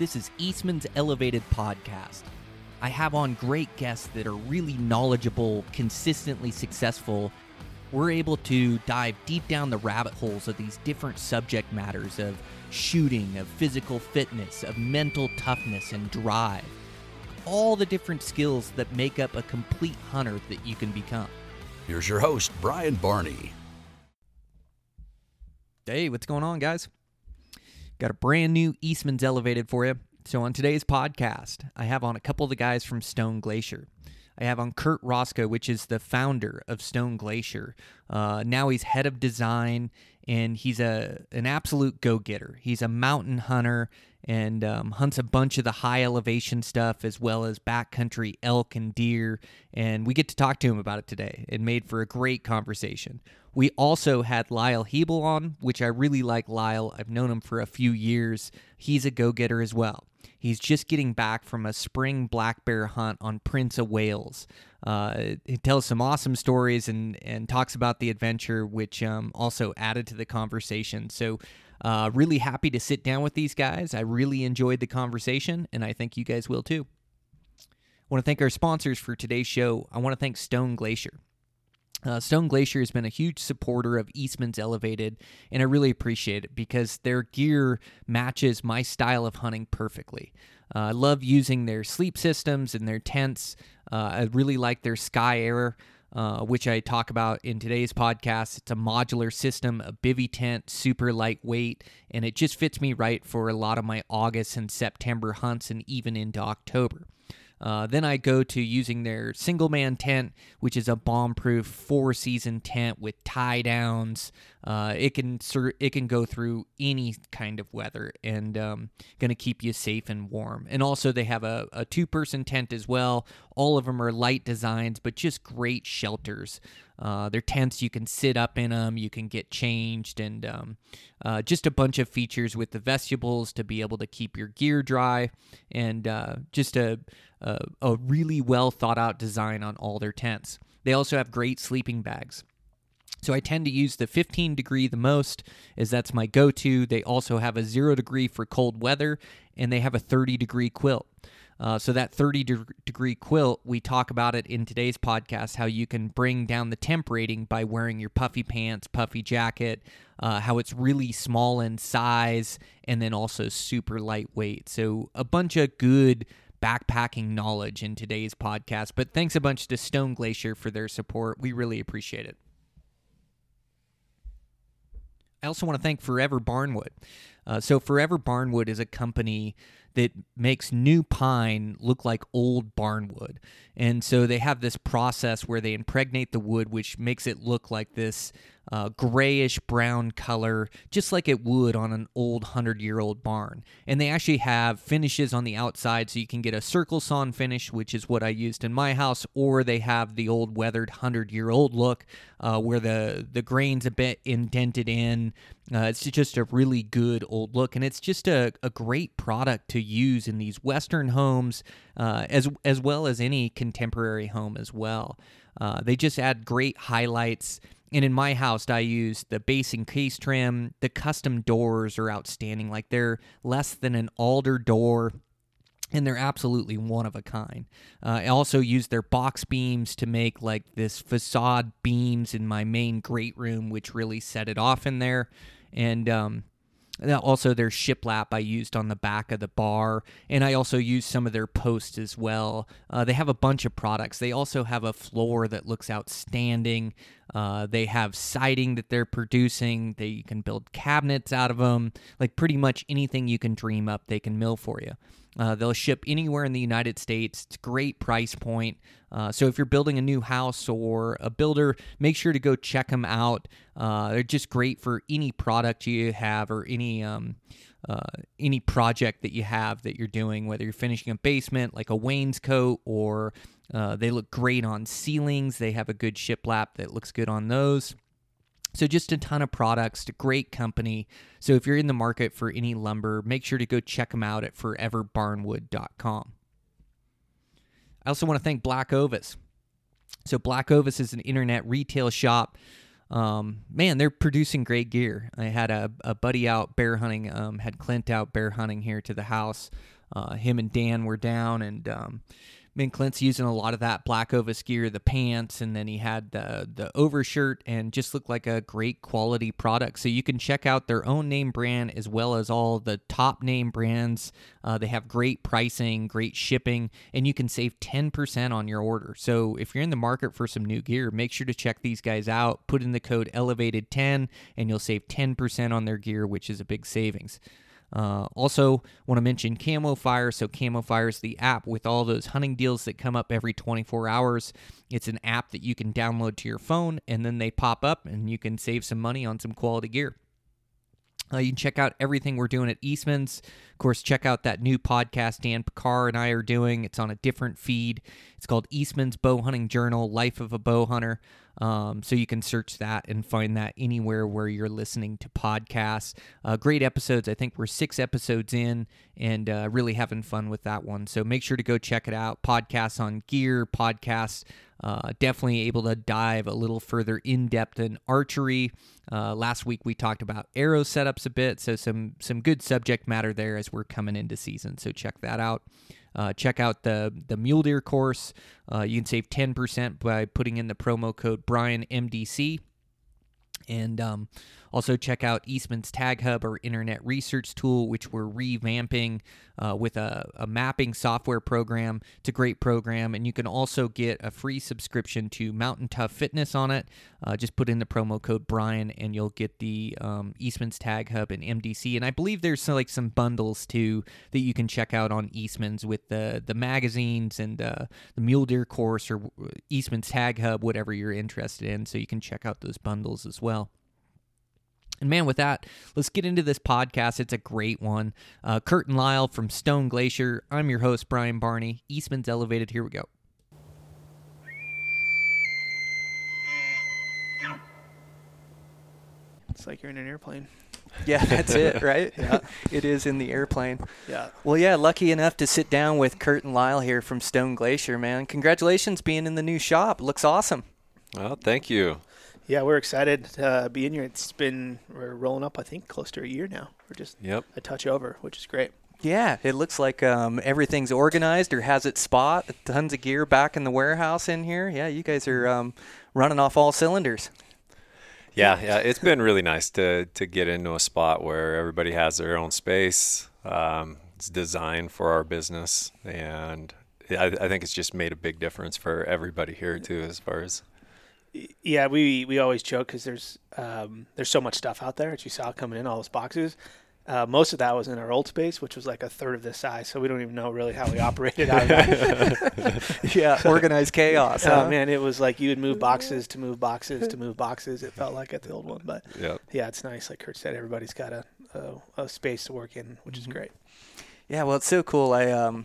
This is Eastman's Elevated Podcast. I have on great guests that are really knowledgeable, consistently successful. We're able to dive deep down the rabbit holes of these different subject matters of shooting, of physical fitness, of mental toughness and drive. All the different skills that make up a complete hunter that you can become. Here's your host, Brian Barney. Hey, what's going on, guys? Got a brand new Eastman's Elevated for you. So, on today's podcast, I have on a couple of the guys from Stone Glacier. I have on Kurt Racicot, which is the founder of Stone Glacier. Uh, now he's head of design, and he's a an absolute go getter. He's a mountain hunter and um, hunts a bunch of the high elevation stuff as well as backcountry elk and deer. And we get to talk to him about it today. It made for a great conversation. We also had Lyle Hebel on, which I really like Lyle. I've known him for a few years. He's a go getter as well. He's just getting back from a spring black bear hunt on Prince of Wales. Uh, he tells some awesome stories and, and talks about the adventure, which um, also added to the conversation. So, uh, really happy to sit down with these guys. I really enjoyed the conversation, and I think you guys will too. I want to thank our sponsors for today's show. I want to thank Stone Glacier. Uh, Stone Glacier has been a huge supporter of Eastman's Elevated, and I really appreciate it because their gear matches my style of hunting perfectly. Uh, I love using their sleep systems and their tents. Uh, I really like their Sky Air, uh, which I talk about in today's podcast. It's a modular system, a bivy tent, super lightweight, and it just fits me right for a lot of my August and September hunts and even into October. Uh, then I go to using their single man tent, which is a bomb proof four season tent with tie downs. Uh, it can it can go through any kind of weather and um, going to keep you safe and warm. And also they have a, a two person tent as well. All of them are light designs, but just great shelters. Uh, they're tents you can sit up in them, you can get changed, and um, uh, just a bunch of features with the vestibules to be able to keep your gear dry, and uh, just a, a, a really well thought out design on all their tents. They also have great sleeping bags. So I tend to use the 15 degree the most, as that's my go to. They also have a zero degree for cold weather, and they have a 30 degree quilt. Uh, so that 30 de- degree quilt, we talk about it in today's podcast, how you can bring down the temp rating by wearing your puffy pants, puffy jacket, uh, how it's really small in size, and then also super lightweight. So a bunch of good backpacking knowledge in today's podcast. But thanks a bunch to Stone Glacier for their support. We really appreciate it. I also want to thank Forever Barnwood. Uh, so, Forever Barnwood is a company that makes new pine look like old barnwood. And so they have this process where they impregnate the wood, which makes it look like this uh, grayish brown color, just like it would on an old 100 year old barn. And they actually have finishes on the outside, so you can get a circle sawn finish, which is what I used in my house, or they have the old weathered 100 year old look uh, where the, the grain's a bit indented in. Uh, it's just a really good old look, and it's just a, a great product to use in these Western homes, uh, as as well as any contemporary home as well. Uh, they just add great highlights. And in my house, I use the base and case trim. The custom doors are outstanding. Like they're less than an alder door and they're absolutely one of a kind. Uh, I also use their box beams to make like this facade beams in my main great room, which really set it off in there. And um, also their shiplap I used on the back of the bar, and I also used some of their posts as well. Uh, they have a bunch of products. They also have a floor that looks outstanding. Uh, they have siding that they're producing. They you can build cabinets out of them. Like pretty much anything you can dream up, they can mill for you. Uh, they'll ship anywhere in the United States. It's great price point. Uh, so if you're building a new house or a builder, make sure to go check them out. Uh, they're just great for any product you have or any um, uh, any project that you have that you're doing, whether you're finishing a basement like a wainscot or uh, they look great on ceilings. They have a good shiplap that looks good on those. So, just a ton of products, a great company. So, if you're in the market for any lumber, make sure to go check them out at foreverbarnwood.com. I also want to thank Black Ovis. So, Black Ovis is an internet retail shop. Um, man, they're producing great gear. I had a, a buddy out bear hunting, um, had Clint out bear hunting here to the house. Uh, him and Dan were down, and um, man, Clint's using a lot of that Black Ovis gear, the pants, and then he had the the overshirt, and just looked like a great quality product. So you can check out their own name brand as well as all the top name brands. Uh, they have great pricing, great shipping, and you can save ten percent on your order. So if you're in the market for some new gear, make sure to check these guys out. Put in the code Elevated ten, and you'll save ten percent on their gear, which is a big savings. Uh, also, want to mention Camo Fire. So, Camo Fire is the app with all those hunting deals that come up every 24 hours. It's an app that you can download to your phone, and then they pop up, and you can save some money on some quality gear. Uh, you can check out everything we're doing at Eastman's. Of course, check out that new podcast Dan Pickar and I are doing. It's on a different feed. It's called Eastman's Bow Hunting Journal Life of a Bow Hunter. Um, so you can search that and find that anywhere where you're listening to podcasts. Uh, great episodes. I think we're six episodes in and uh, really having fun with that one. So make sure to go check it out. Podcasts on gear, podcasts. Uh, definitely able to dive a little further in depth in archery. Uh, last week we talked about arrow setups a bit, so some some good subject matter there as we're coming into season. So check that out. Uh, check out the the mule deer course. Uh, you can save ten percent by putting in the promo code Brian MDC. And um, also, check out Eastman's Tag Hub, or internet research tool, which we're revamping uh, with a, a, mapping software program. It's a great program, and you can also get a free subscription to Mountain Tough Fitness on it. Uh, just put in the promo code Brian, and you'll get the um, Eastman's Tag Hub and MDC. And I believe there's some, like some bundles too that you can check out on Eastman's with the the magazines and uh, the Mule Deer course or Eastman's Tag Hub, whatever you're interested in. So you can check out those bundles as well. And man, with that, let's get into this podcast. It's a great one. Uh, Kurt and Lyle from Stone Glacier. I'm your host, Brian Barney. Eastman's Elevated. Here we go. It's like you're in an airplane. Yeah, that's it, right? yeah. It is in the airplane. Yeah. Well, yeah, lucky enough to sit down with Kurt and Lyle here from Stone Glacier, man. Congratulations being in the new shop. Looks awesome. Well, thank you. Yeah, we're excited to be in here. It's been we're rolling up, I think, close to a year now. We're just yep. a touch over, which is great. Yeah, it looks like um, everything's organized or has its spot. Tons of gear back in the warehouse in here. Yeah, you guys are um, running off all cylinders. Yeah, yeah, it's been really nice to to get into a spot where everybody has their own space. Um, it's designed for our business, and I, I think it's just made a big difference for everybody here too, as far as yeah, we we always joke because there's um, there's so much stuff out there that you saw coming in all those boxes. Uh, most of that was in our old space, which was like a third of this size, so we don't even know really how we operated out of that. yeah, organized chaos. Oh, huh? man, it was like you would move boxes to move boxes to move boxes. It felt like at the old one, but yep. yeah, it's nice. Like Kurt said, everybody's got a a, a space to work in, which mm-hmm. is great. Yeah, well, it's so cool. I um,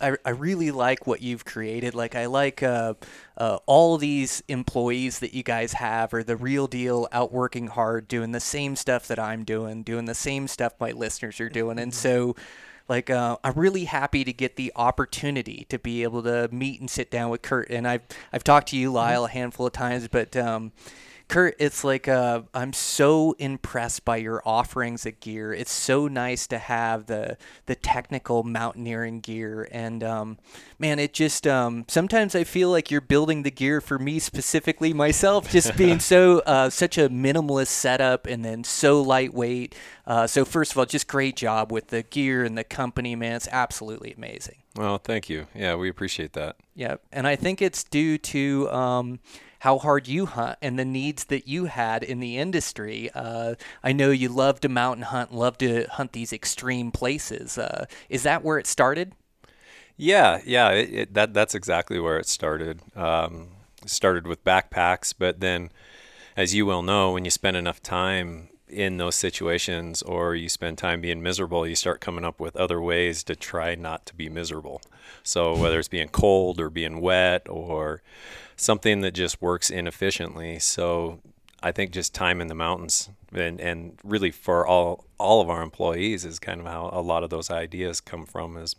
I, I really like what you've created. Like I like uh, uh, all these employees that you guys have are the real deal, out working hard, doing the same stuff that I'm doing, doing the same stuff my listeners are doing, and so. Like uh, I'm really happy to get the opportunity to be able to meet and sit down with Kurt, and I've I've talked to you, Lyle, a handful of times, but um, Kurt, it's like uh, I'm so impressed by your offerings of gear. It's so nice to have the the technical mountaineering gear, and um, man, it just um, sometimes I feel like you're building the gear for me specifically myself, just being so uh, such a minimalist setup, and then so lightweight. Uh, so first of all, just great job with the gear and the company, man. It's absolutely amazing. Well, thank you. Yeah, we appreciate that. Yeah, and I think it's due to um, how hard you hunt and the needs that you had in the industry. Uh, I know you love to mountain hunt, love to hunt these extreme places. Uh, is that where it started? Yeah, yeah, it, it, that that's exactly where it started. Um, started with backpacks, but then, as you well know, when you spend enough time in those situations or you spend time being miserable, you start coming up with other ways to try not to be miserable. So whether it's being cold or being wet or something that just works inefficiently. So I think just time in the mountains and, and really for all all of our employees is kind of how a lot of those ideas come from is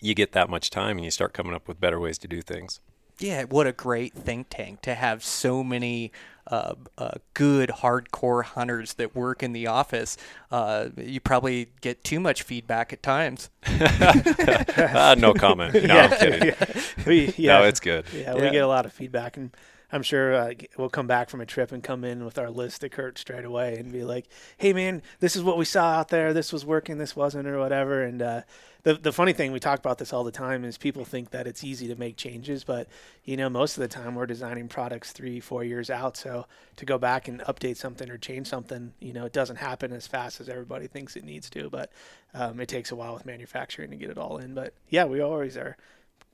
you get that much time and you start coming up with better ways to do things. Yeah, what a great think tank to have so many uh, uh, good hardcore hunters that work in the office, uh, you probably get too much feedback at times. uh, no comment. No, I'm kidding. yeah. We, yeah. No, it's good. Yeah, Yeah. we get a lot of feedback, and I'm sure uh, we'll come back from a trip and come in with our list to Kurt straight away and be like, "Hey, man, this is what we saw out there. This was working. This wasn't, or whatever." And uh, the the funny thing, we talk about this all the time, is people think that it's easy to make changes, but you know, most of the time we're designing products three, four years out. So to go back and update something or change something, you know, it doesn't happen as fast as everybody thinks it needs to. But um, it takes a while with manufacturing to get it all in. But yeah, we always are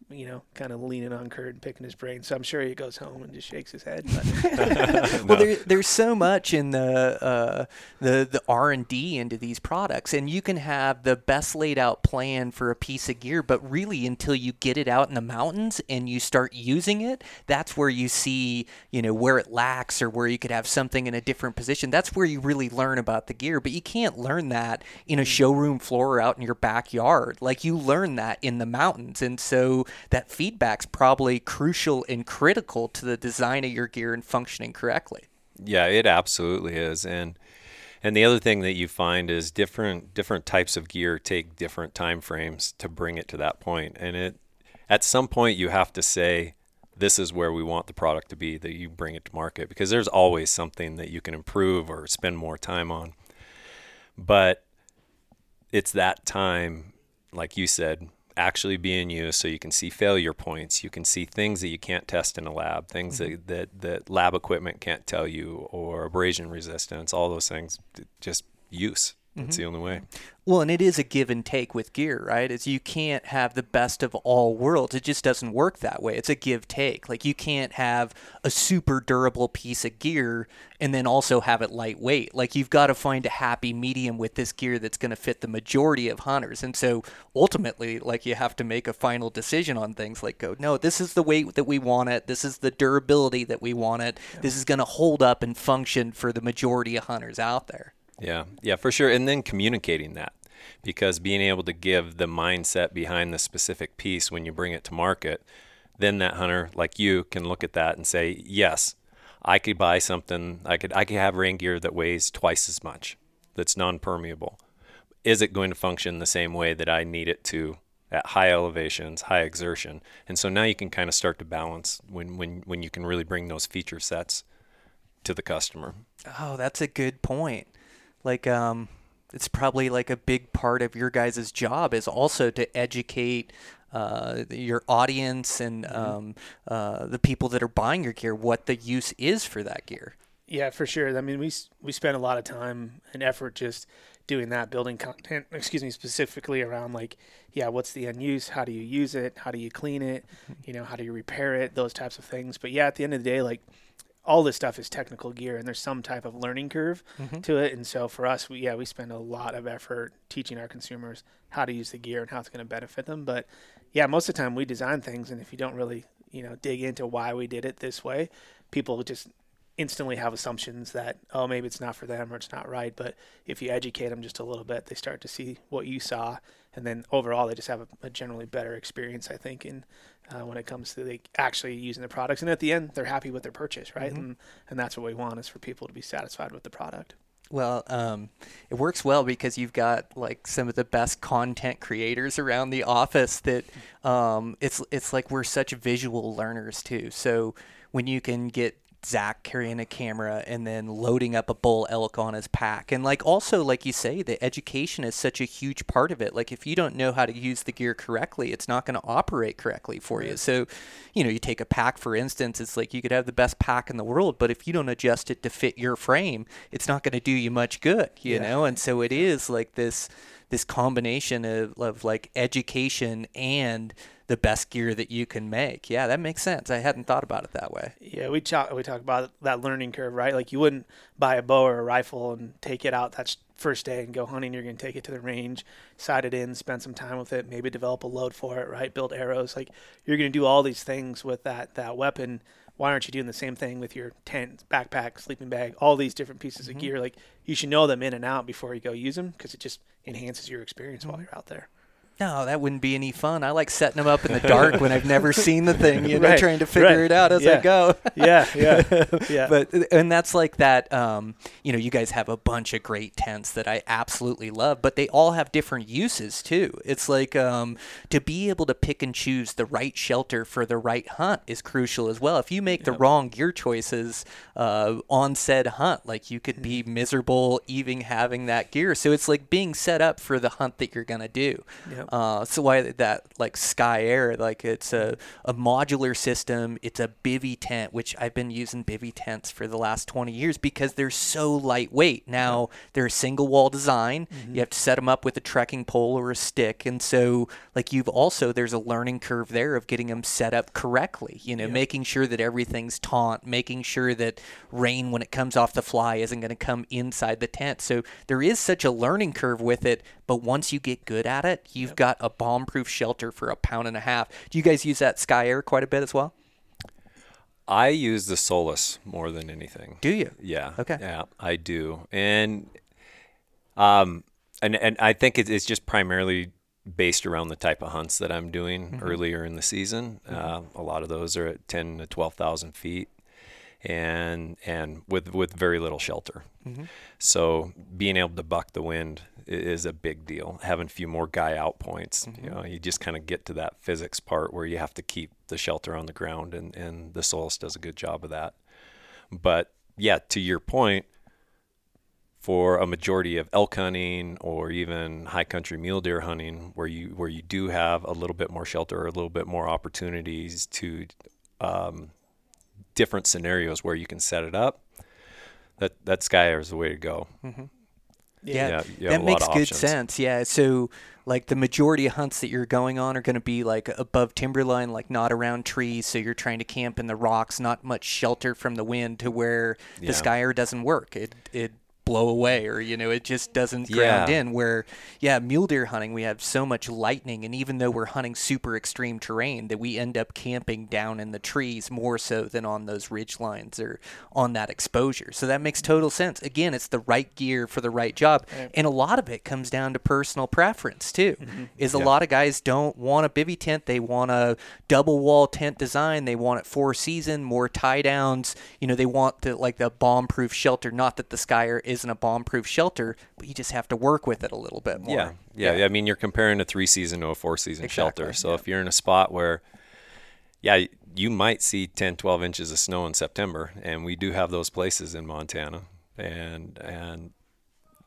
you know, kind of leaning on Kurt and picking his brain. So I'm sure he goes home and just shakes his head. But well, there, there's so much in the uh, the the R and D into these products, and you can have the best laid out plan for a piece of gear, but really until you get it out in the mountains and you start using it, that's where you see you know where it lacks or where you could have something in a different position. That's where you really learn about the gear, but you can't learn that in a showroom floor or out in your backyard. Like you learn that in the mountains, and so that feedback's probably crucial and critical to the design of your gear and functioning correctly. Yeah, it absolutely is. And and the other thing that you find is different different types of gear take different time frames to bring it to that point. And it at some point you have to say this is where we want the product to be that you bring it to market because there's always something that you can improve or spend more time on. But it's that time like you said actually being used so you can see failure points you can see things that you can't test in a lab things mm-hmm. that, that that lab equipment can't tell you or abrasion resistance all those things just use that's mm-hmm. the only way Well, and it is a give and take with gear, right? Is you can't have the best of all worlds. It just doesn't work that way. It's a give take. Like you can't have a super durable piece of gear and then also have it lightweight. Like you've got to find a happy medium with this gear that's going to fit the majority of hunters. And so ultimately, like you have to make a final decision on things like go, no, this is the weight that we want it. This is the durability that we want it. This is going to hold up and function for the majority of hunters out there. Yeah, yeah, for sure. And then communicating that because being able to give the mindset behind the specific piece when you bring it to market, then that hunter like you can look at that and say, yes, I could buy something. I could I could have rain gear that weighs twice as much, that's non-permeable. Is it going to function the same way that I need it to at high elevations, high exertion? And so now you can kind of start to balance when when when you can really bring those feature sets to the customer. Oh, that's a good point. Like, um, it's probably like a big part of your guys' job is also to educate uh, your audience and um, uh, the people that are buying your gear what the use is for that gear. yeah, for sure. I mean, we we spend a lot of time and effort just doing that, building content. Excuse me, specifically around like, yeah, what's the end use? How do you use it? How do you clean it? You know, how do you repair it? Those types of things. But yeah, at the end of the day, like all this stuff is technical gear and there's some type of learning curve mm-hmm. to it. And so for us we yeah we spend a lot of effort teaching our consumers how to use the gear and how it's going to benefit them. But yeah most of the time we design things and if you don't really you know dig into why we did it this way people just instantly have assumptions that oh maybe it's not for them or it's not right. But if you educate them just a little bit they start to see what you saw. And then overall they just have a, a generally better experience i think in uh, when it comes to like actually using the products and at the end they're happy with their purchase right? And and that's what we want is for people to be satisfied with the product. Well, um, it works well because you've got like some of the best content creators around the office. That um, it's it's like we're such visual learners too. So when you can get Zach carrying a camera and then loading up a bull elk on his pack, and like also like you say, the education is such a huge part of it. Like if you don't know how to use the gear correctly, it's not going to operate correctly for you. So, you know, you take a pack for instance, it's like you could have the best pack in the world, but if you don't adjust it to fit your frame, it's not going to do you much good, you know. And so it is like this this combination of, of like education and the best gear that you can make. Yeah, that makes sense. I hadn't thought about it that way. Yeah, we talk we talk about that learning curve, right? Like you wouldn't buy a bow or a rifle and take it out that first day and go hunting. You're going to take it to the range, sight it in, spend some time with it, maybe develop a load for it, right? Build arrows. Like you're going to do all these things with that that weapon. Why aren't you doing the same thing with your tent, backpack, sleeping bag, all these different pieces of mm-hmm. gear? Like you should know them in and out before you go use them because it just enhances your experience while mm-hmm. you're out there. No, that wouldn't be any fun. I like setting them up in the dark when I've never seen the thing, you know, Right, trying to figure right. it out as I go. yeah, yeah, yeah. but and that's like that um, you know you guys have a bunch of great tents that i absolutely love but they all have different uses too it's like um, to be able to pick and choose the right shelter for the right hunt is crucial as well if you make the wrong gear choices uh, on said hunt like you could be miserable even having that gear so it's like being set up for the hunt that you're gonna do Yep. Uh, so why that like Sky Air, like it's a, a modular system. It's a bivy tent, which I've been using bivy tents for the last 20 years because they're so lightweight. Now they're a single wall design. You have to set them up with a trekking pole or a stick, and so like you've also there's a learning curve there of getting them set up correctly. You know, making sure that everything's taunt, making sure that rain when it comes off the fly isn't going to come inside the tent. So there is such a learning curve with it, but once you get good at it, you've got a bomb-proof shelter for a pound and a half. Do you guys use that Sky Air quite a bit as well? I use the Solus more than anything. Do you? Yeah. Okay. Yeah, I do, and um, and and I think it's just primarily based around the type of hunts that I'm doing Mm-hmm. earlier in the season. Uh, a lot of those are at ten to twelve thousand feet, and and with with very little shelter. Mm-hmm. So being able to buck the wind is a big deal. Having a few more guy out points, Mm-hmm. you know, you just kind of get to that physics part where you have to keep the shelter on the ground, and and the Solus does a good job of that. But yeah, to your point, for a majority of elk hunting or even high country mule deer hunting, where you where you do have a little bit more shelter or a little bit more opportunities to um, different scenarios where you can set it up, that that sky is the way to go. Yeah, Yeah, that makes good sense. Yeah, so like the majority of hunts that you're going on are going to be like above timberline, like not around trees. So you're trying to camp in the rocks, not much shelter from the wind to where Yeah. the Sky Air doesn't work. It it blow away or you know it just doesn't ground Yeah. in. Where yeah mule deer hunting we have so much lightning and even though we're hunting super extreme terrain that we end up camping down in the trees more so than on those ridge lines or on that exposure. So that makes total sense. Again it's the right gear for the right job. And a lot of it comes down to personal preference too. Mm-hmm. Is a lot of guys don't want a bivy tent. They want a double wall tent design. They want it four season more tie downs. You know they want the like the bomb proof shelter not that the Sky Air isn't a bomb proof shelter but you just have to work with it a little bit more Yeah, yeah, I mean, you're comparing a three season to a four season Exactly, shelter. So if you're in a spot where, yeah, you might see 10, 12 inches of snow in September, and we do have those places in Montana, and and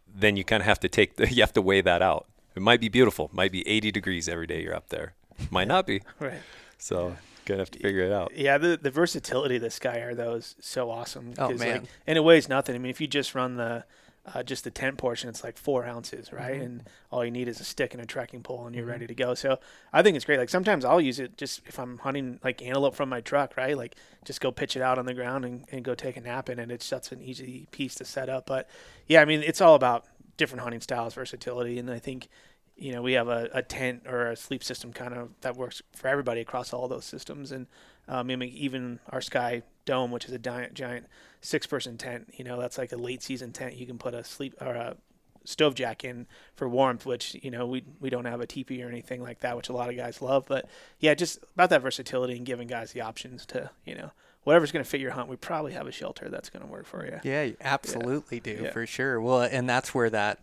then you kind of have to take the, you have to weigh that out. It might be beautiful, might be 80 degrees every day you're up there, might not be. right. So gonna have to figure it out. Yeah, the the versatility of this Sky Air though is so awesome. Oh, 'cause, man. Like, and it weighs nothing. I mean, if you just run the uh, just the tent portion, it's like four ounces, right? Mm-hmm. And all you need is a stick and a trekking pole, and you're ready to go. So I think it's great. Like sometimes I'll use it just if I'm hunting like antelope from my truck, right? Like just go pitch it out on the ground and, and go take a nap in it. It's such an easy piece to set up. But yeah, I mean, it's all about different hunting styles, versatility, and I think you know we have a, a tent or a sleep system kind of that works for everybody across all those systems. And um, I mean, even our sky dome which is a giant giant six person tent you know that's like a late season tent. You can put a sleep or a stove jack in for warmth which you know we we don't have a teepee or anything like that which a lot of guys love. But yeah just about that versatility and giving guys the options to you know whatever's going to fit your hunt we probably have a shelter that's going to work for you Yeah, you absolutely do Yeah. for sure. Well, and that's where that,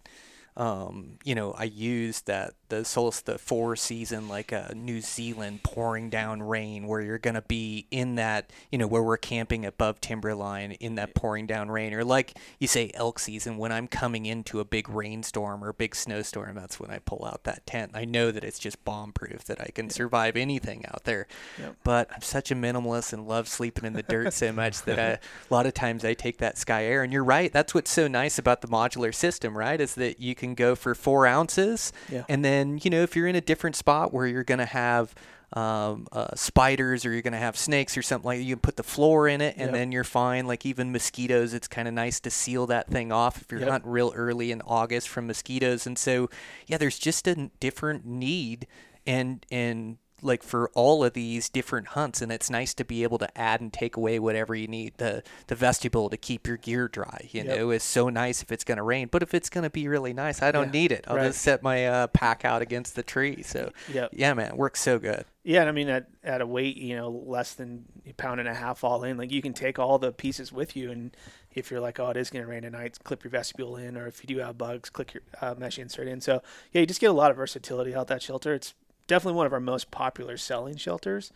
um, you know, I use that the Solstice the four season like a New Zealand pouring down rain where you're gonna be in that, you know, where we're camping above timberline in that pouring down rain, or like you say elk season when I'm coming into a big rainstorm or a big snowstorm. That's when I pull out that tent. I know that it's just bomb proof that I can survive anything out there. Yep. But I'm such a minimalist and love sleeping in the dirt so much that I, a lot of times I take that Sky Air. And you're right. That's what's so nice about the modular system, right? Is that you can go for four ounces. Yeah. And then, you know, if you're in a different spot where you're going to have um, uh, spiders or you're going to have snakes or something like that, you can put the floor in it and Yep. then you're fine. Like even mosquitoes, it's kind of nice to seal that thing off if you're Yep. hunting real early in August from mosquitoes. And so, yeah, there's just a different need and and like for all of these different hunts and it's nice to be able to add and take away whatever you need the the vestibule to keep your gear dry you Yep. know is so nice if it's going to rain but if it's going to be really nice i don't Yeah, need it i'll right. just set my uh, pack out against the tree so Yep. yeah man it works so good Yeah, and I mean at, at a weight, you know, less than a pound and a half all in, like you can take all the pieces with you and if you're like, oh, it is going to rain tonight, clip your vestibule in, or if you do have bugs, click your uh, mesh insert in. So yeah, you just get a lot of versatility out that shelter. It's definitely one of our most popular selling shelters.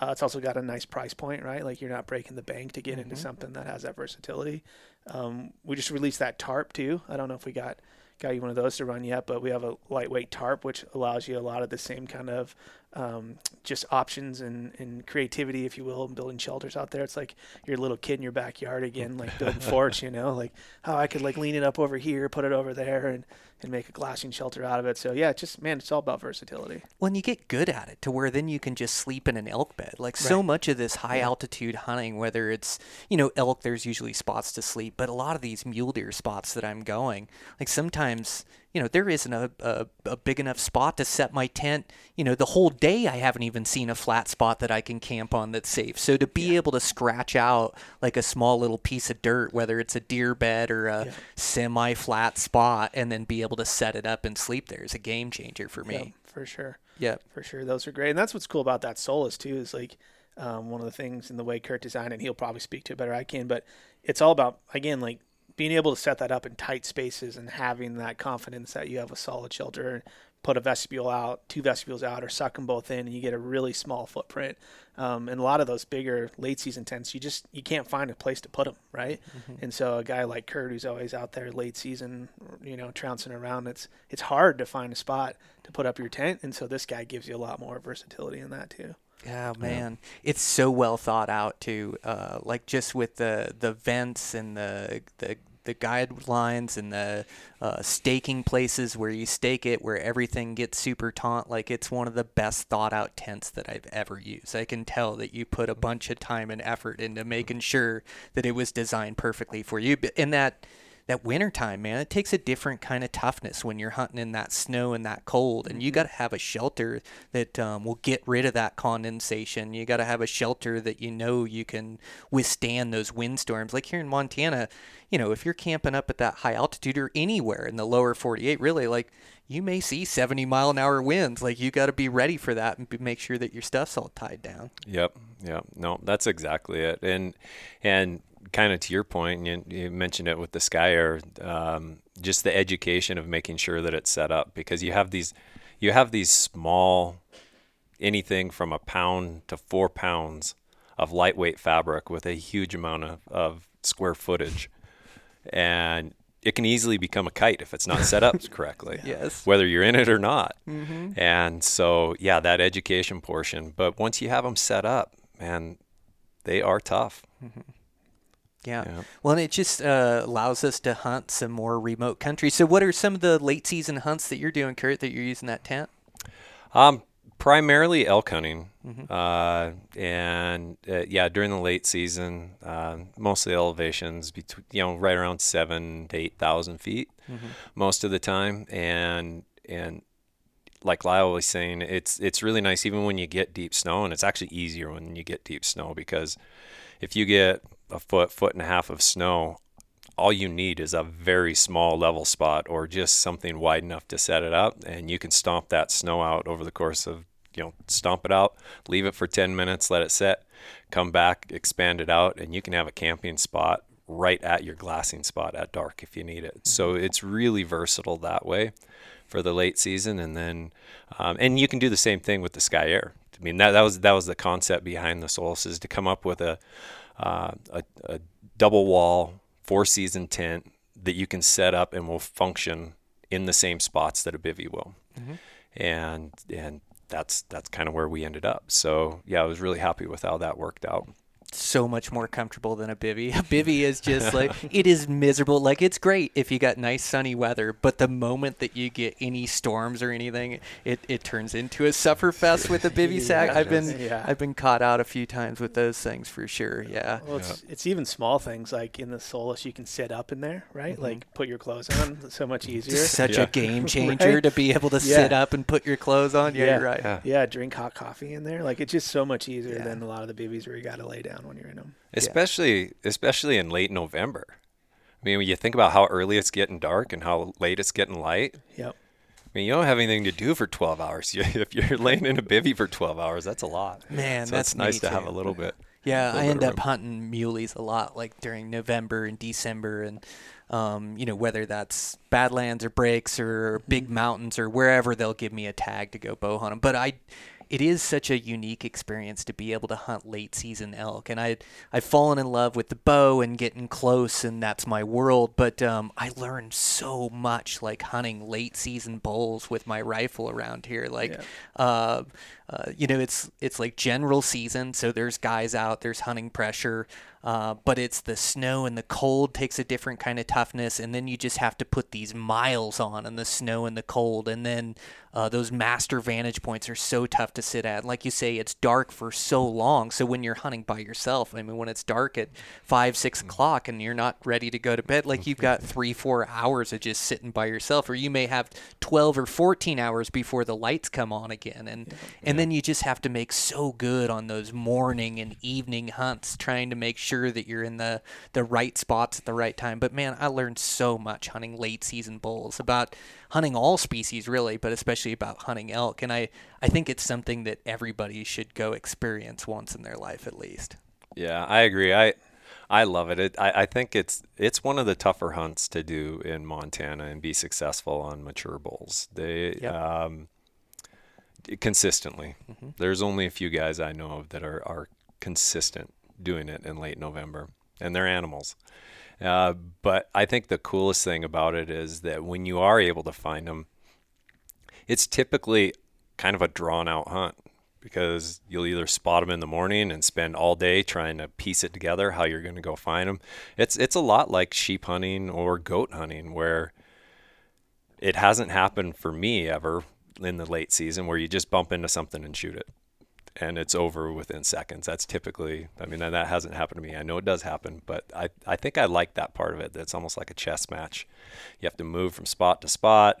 Uh, it's also got a nice price point, right? Like you're not breaking the bank to get into something that has that versatility. Um, we just released that tarp too. I don't know if we got got you one of those to run yet, but we have a lightweight tarp which allows you a lot of the same kind of um, just options and, and creativity, if you will, and building shelters out there. It's like you're little kid in your backyard again, like building forts, you know, like how I could like lean it up over here, put it over there, and and make a glassing shelter out of it. So yeah, just man, it's all about versatility. when you get good at it to where then you can just sleep in an elk bed like so much of this high altitude hunting whether it's you know elk there's usually spots to sleep but a lot of these mule deer spots that i'm going like sometimes you know there isn't a, a, a big enough spot to set my tent you know the whole day i haven't even seen a flat spot that i can camp on that's safe so to be able to scratch out like a small little piece of dirt whether it's a deer bed or a Yeah. semi flat spot and then be able to set it up and sleep there is a game changer for me Yeah, for sure. Yep. for sure. Those are great, and that's what's cool about that Solus too. Is like um, one of the things in the way Kurt designed, it, and he'll probably speak to it better I can. But it's all about again like being able to set that up in tight spaces and having that confidence that you have a solid shelter and put a vestibule out, two vestibules out, or suck them both in, and you get a really small footprint. Um, and a lot of those bigger late season tents, you just you can't find a place to put them, right? And so a guy like Kurt, who's always out there late season, you know, trouncing around, it's it's hard to find a spot to put up your tent. And so this guy gives you a lot more versatility in that too. Yeah, man, it's so well thought out too. Uh, like just with the the vents and the the the guidelines and the uh, staking places where you stake it, where everything gets super taut. Like it's one of the best thought out tents that I've ever used. I can tell that you put a bunch of time and effort into making sure that it was designed perfectly for you. And that that wintertime, man, it takes a different kind of toughness when you're hunting in that snow and that cold. And you got to have a shelter that um, will get rid of that condensation. You got to have a shelter that you know you can withstand those windstorms. Like here in Montana, you know, if you're camping up at that high altitude or anywhere in the lower 48, really, like you may see 70 mile an hour winds. Like you got to be ready for that and make sure that your stuff's all tied down. Yep. Yep. No, that's exactly it. And and kind of to your point, you, you mentioned it with the Sky Air, um, just the education of making sure that it's set up because you have these you have these small anything from a pound to four pounds of lightweight fabric with a huge amount of, of square footage. And it can easily become a kite if it's not set up correctly. Yes. Whether you're in it or not. And so, yeah, that education portion. But once you have them set up, man, they are tough. Yeah. Yeah. Well, and it just uh, allows us to hunt some more remote countries. So, what are some of the late season hunts that you're doing, Kurt, that you're using that tent? Um, primarily elk hunting, uh, and uh, yeah, during the late season, uh, mostly elevations between you know right around seven to eight thousand feet, most of the time, and and like Lyle was saying, it's it's really nice even when you get deep snow, and it's actually easier when you get deep snow because if you get a foot, foot and a half of snow, all you need is a very small level spot or just something wide enough to set it up, and you can stomp that snow out over the course of you know stomp it out, leave it for 10 minutes, let it set, come back, expand it out, and you can have a camping spot right at your glassing spot at dark if you need it. So it's really versatile that way for the late season, and then um, and you can do the same thing with the Sky Air. I mean that that was that was the concept behind the Solus is to come up with a uh, a, a double wall four season tent that you can set up and will function in the same spots that a bivy will, and and that's that's kind of where we ended up. So yeah, I was really happy with how that worked out. So much more comfortable than a bivy. A bivy is just like it is miserable. Like it's great if you got nice sunny weather, but the moment that you get any storms or anything, it, it turns into a sufferfest with a bivy sack. I've been Yeah. I've been caught out a few times with those things for sure. Yeah. Well, it's, it's even small things like in the Solus, you can sit up in there, right? Mm-hmm. Like put your clothes on. It's so much easier. It's such Yeah. a game changer Right? to be able to Yeah. sit up and put your clothes on. Yeah, Yeah. you're right. Yeah. Yeah, drink hot coffee in there. Like it's just so much easier Yeah. than a lot of the bivies where you got to lay down when you're in them. especially especially in late November. I mean, when you think about how early it's getting dark and how late it's getting light, Yep. I mean, you don't have anything to do for 12 hours. You- If you're laying in a bivy for 12 hours, that's a lot. Man, so that's nice me to have a little bit. Yeah, little I bit end up hunting muleys a lot, like during November and December, and um, you know whether that's Badlands or breaks or big mountains or wherever they'll give me a tag to go bow hunt them. But I, it is such a unique experience to be able to hunt late season elk, and I I've fallen in love with the bow and getting close, and that's my world. But um, I learned so much, like hunting late season bulls with my rifle around here, like. Yeah. Uh, uh, you know, it's it's like general season, so there's guys out, there's hunting pressure, uh, but it's the snow and the cold takes a different kind of toughness, and then you just have to put these miles on in the snow and the cold, and then uh, those master vantage points are so tough to sit at. Like you say, it's dark for so long, so when you're hunting by yourself, I mean, when it's dark at five, six o'clock, and you're not ready to go to bed, like you've got three, four hours of just sitting by yourself, or you may have twelve or fourteen hours before the lights come on again, and and then you just have to make so good on those morning and evening hunts, trying to make sure that you're in the the right spots at the right time. But man, I learned so much hunting late season bulls about hunting all species really, but especially about hunting elk. And I I think it's something that everybody should go experience once in their life at least. Yeah, I agree. I I love it. it I, I think it's it's one of the tougher hunts to do in Montana and be successful on mature bulls. They Yep. um, consistently. Mm-hmm. There's only a few guys I know of that are are consistent doing it in late November, and they're animals. Uh, but I think the coolest thing about it is that when you are able to find them, it's typically kind of a drawn out hunt because you'll either spot them in the morning and spend all day trying to piece it together how you're going to go find them. It's it's a lot like sheep hunting or goat hunting where it hasn't happened for me ever in the late season where you just bump into something and shoot it and it's over within seconds. That's typically, I mean, that hasn't happened to me. I know it does happen, but I, I think I like that part of it. That's almost like a chess match. You have to move from spot to spot.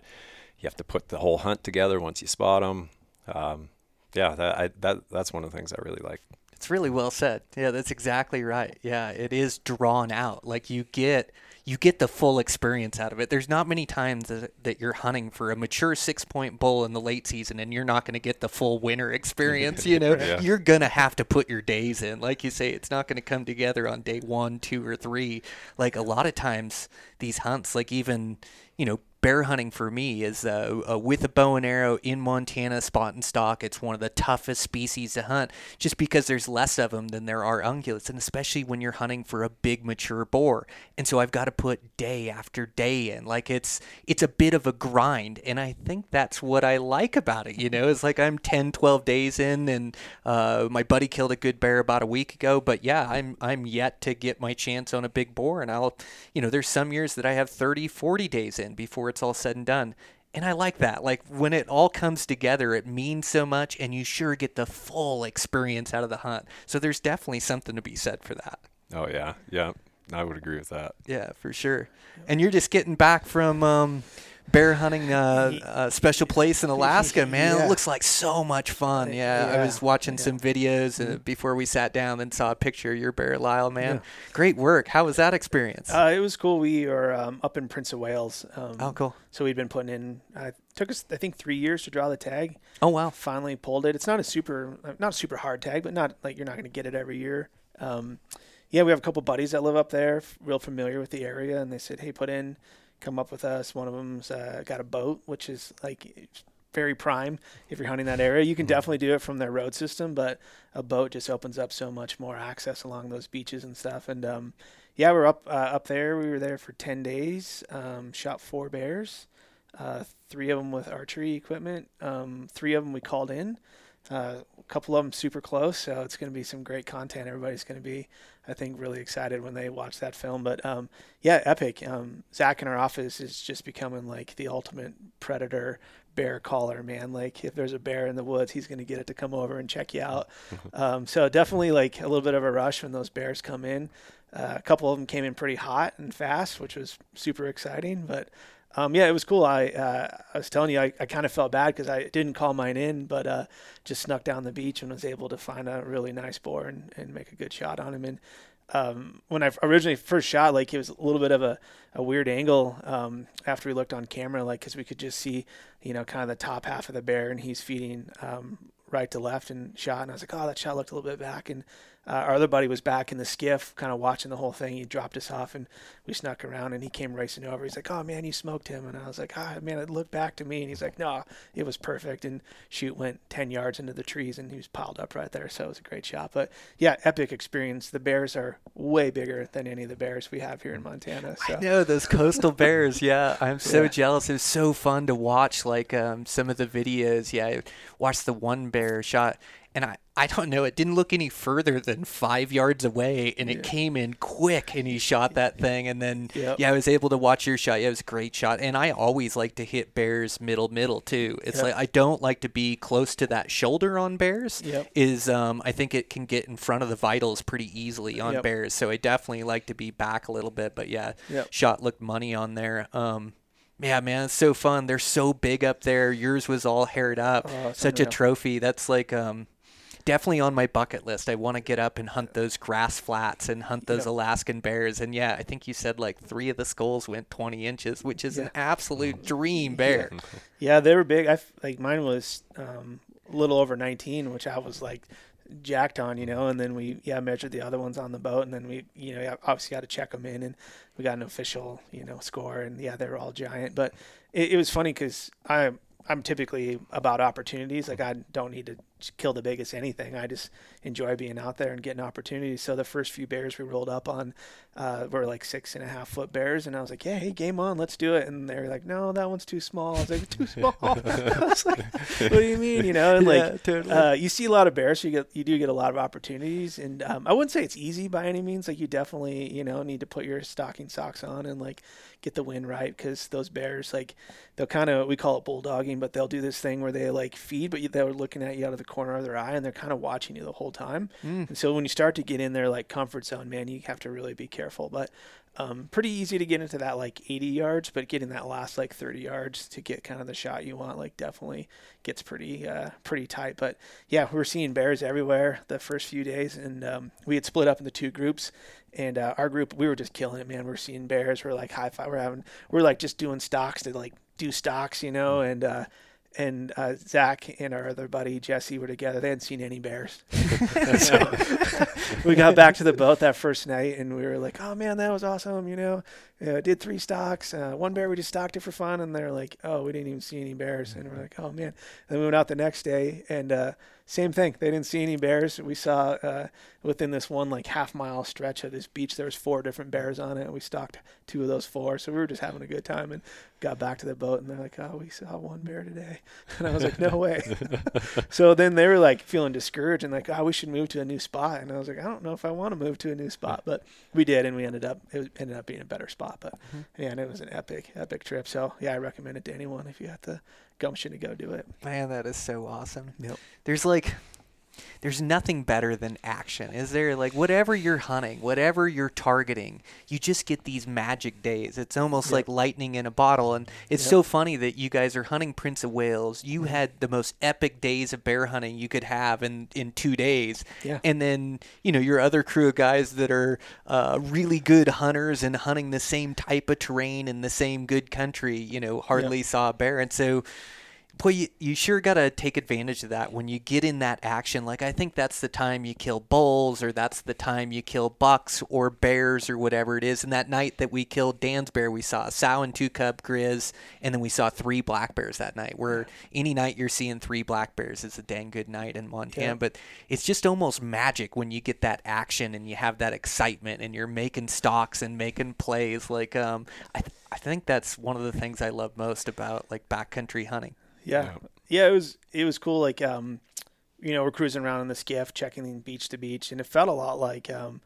You have to put the whole hunt together once you spot them. Um, yeah, that, I, that that's one of the things I really like. It's really well said. Yeah, that's exactly right. Yeah, it is drawn out. Like you get you get the full experience out of it. There's not many times that, that you're hunting for a mature six point bull in the late season and you're not going to get the full winter experience. You know, Yeah. you're going to have to put your days in. Like you say, it's not going to come together on day one, two, or three. Like a lot of times, these hunts, like even, you know, bear hunting for me is uh, uh, with a bow and arrow in Montana, spot and stock. It's one of the toughest species to hunt just because there's less of them than there are ungulates, and especially when you're hunting for a big mature boar. And so I've got to put day after day in. Like it's it's a bit of a grind, and I think that's what I like about it. You know, it's like I'm 10, 12 days in, and uh, my buddy killed a good bear about a week ago. But yeah, I'm I'm yet to get my chance on a big boar, and I'll, you know, there's some years that I have 30, 40 days in before it's all said and done. And I like that. Like when it all comes together, it means so much, and you sure get the full experience out of the hunt. So there's definitely something to be said for that. Oh yeah, yeah, I would agree with that. Yeah, for sure. And you're just getting back from um, bear hunting uh, a special place in Alaska, man. Yeah. It looks like so much fun. Yeah, I was watching some videos uh, before we sat down and saw a picture of your bear, Lyle. Man, great work. How was that experience? Uh, it was cool. We are um, up in Prince of Wales. Um, oh, cool. So we'd been putting in. Uh, took us, I think, three years to draw the tag. Oh, wow. Finally pulled it. It's not a super, not a super hard tag, but not like you're not going to get it every year. Um, yeah, we have a couple buddies that live up there, real familiar with the area, and they said, "Hey, put in, come up with us." One of them's uh, got a boat, which is like very prime if you're hunting that area. You can definitely do it from their road system, but a boat just opens up so much more access along those beaches and stuff. And um, yeah, we're up uh, up there. We were there for ten days. Um, shot four bears, uh, three of them with archery equipment. Um, three of them we called in. Uh, a couple of them super close, so it's going to be some great content. Everybody's going to be, I think, really excited when they watch that film. But um, yeah, epic. Um, Zach in our office is just becoming like the ultimate predator bear caller, man. Like if there's a bear in the woods, he's going to get it to come over and check you out. Um, so definitely like a little bit of a rush when those bears come in. Uh, a couple of them came in pretty hot and fast, which was super exciting. But um, yeah, it was cool. I uh, I was telling you, I, I kind of felt bad because I didn't call mine in, but uh, just snuck down the beach and was able to find a really nice boar and, and make a good shot on him. And um, when I originally first shot, like it was a little bit of a, a weird angle um, after we looked on camera, like because we could just see, you know, kind of the top half of the bear, and he's feeding um, right to left and shot. And I was like, oh, that shot looked a little bit back. And uh, our other buddy was back in the skiff, kind of watching the whole thing. He dropped us off, and we snuck around, and he came racing over. He's like, "Oh man, you smoked him," and I was like, "Ah man, it looked back to me," and he's like, "No, it was perfect." And shoot went ten yards into the trees, and he was piled up right there. So it was a great shot. But yeah, epic experience. The bears are way bigger than any of the bears we have here in Montana. So. I know those coastal bears. Yeah, I'm so Yeah. jealous. It was so fun to watch. Like um, some of the videos. Yeah, I watched the one bear shot, and I I don't know. It didn't look any further than five yards away, and it came in quick, and he shot that thing. And then Yep. yeah, I was able to watch your shot. Yeah, it was a great shot. And I always like to hit bears middle middle too. It's Yep. like I don't like to be close to that shoulder on bears. Yep. Is um I think it can get in front of the vitals pretty easily on bears. So I definitely like to be back a little bit. But yeah, shot looked money on there. Um, yeah, man, it's so fun. They're so big up there. Yours was all haired up. Oh, Such a trophy. That's like um, definitely on my bucket list. I want to get up and hunt those grass flats and hunt those Yep. Alaskan bears. And yeah, I think you said like three of the skulls went 20 inches, which is an absolute dream bear. Yeah, they were big. I f- like mine was um, a little over 19, which I was like jacked on, you know. And then we yeah measured the other ones on the boat, and then we you know obviously got to check them in, and we got an official you know score, and yeah they were all giant. But it, it was funny because I'm I'm typically about opportunities. Like I don't need to kill the biggest anything. I just enjoy being out there and getting opportunities. So the first few bears we rolled up on uh, were like six and a half foot bears, and I was like, "Yeah, hey, game on, let's do it." And they were like, "No, that one's too small." I was like, "Too small." I was like, "What do you mean?" You know, and Yeah, like totally. uh, you see a lot of bears, so you get you do get a lot of opportunities, and um, I wouldn't say it's easy by any means. Like you definitely you know need to put your stocking socks on and like get the wind right because those bears like they'll kind of we call it bulldogging, but they'll do this thing where they like feed, but they're looking at you out of the corner of their eye, and they're kind of watching you the whole time. And so when you start to get in their like comfort zone, man, you have to really be careful. But um, pretty easy to get into that like 80 yards, but getting that last like 30 yards to get kind of the shot you want, like definitely gets pretty uh, pretty tight. But yeah, we were seeing bears everywhere the first few days, and um, we had split up into two groups. And uh, our group, we were just killing it, man. We're seeing bears. We're like high five. We're having, we're like just doing stocks to like do stocks, you know. And uh, and uh, Zach and our other buddy Jesse were together. They hadn't seen any bears. so we got back to the boat that first night, and we were like, "Oh man, that was awesome!" You know, uh, did three stocks. Uh, one bear we just stocked it for fun, and they're like, "Oh, we didn't even see any bears." And we're like, "Oh man!" then we went out the next day, and uh, same thing. They didn't see any bears. We saw uh, within this one like half mile stretch of this beach, there was four different bears on it. And we stalked two of those four, so we were just having a good time. And got back to the boat, and they're like, "Oh, we saw one bear today," and I was like, "No way." so then they were like feeling discouraged and like, "Oh, we should move to a new spot." And I was like, "I don't know if I want to move to a new spot," but we did, and we ended up it ended up being a better spot. But man, it was an epic, epic trip. So yeah, I recommend it to anyone if you have the gumption to go do it. Man, that is so awesome. Yep. There's like there's nothing better than action. Is there like whatever you're hunting, whatever you're targeting, you just get these magic days. It's almost Yep. like lightning in a bottle and it's Yep. so funny that you guys are hunting Prince of Wales. You had the most epic days of bear hunting you could have in in 2 days. Yeah. And then, you know, your other crew of guys that are uh, really good hunters and hunting the same type of terrain in the same good country, you know, hardly saw a bear. And so boy, you, you sure got to take advantage of that when you get in that action. Like, I think that's the time you kill bulls, or that's the time you kill bucks or bears or whatever it is. And that night that we killed Dan's bear, we saw a sow and two cub grizz, and then we saw three black bears that night. Where any night you're seeing three black bears is a dang good night in Montana. Yeah. But it's just almost magic when you get that action and you have that excitement and you're making stalks and making plays. Like, um, I, th- I think that's one of the things I love most about like backcountry hunting. Yeah. yeah, It was it was cool. Like um, you know, we're cruising around in the skiff, checking beach to beach, and it felt a lot like um,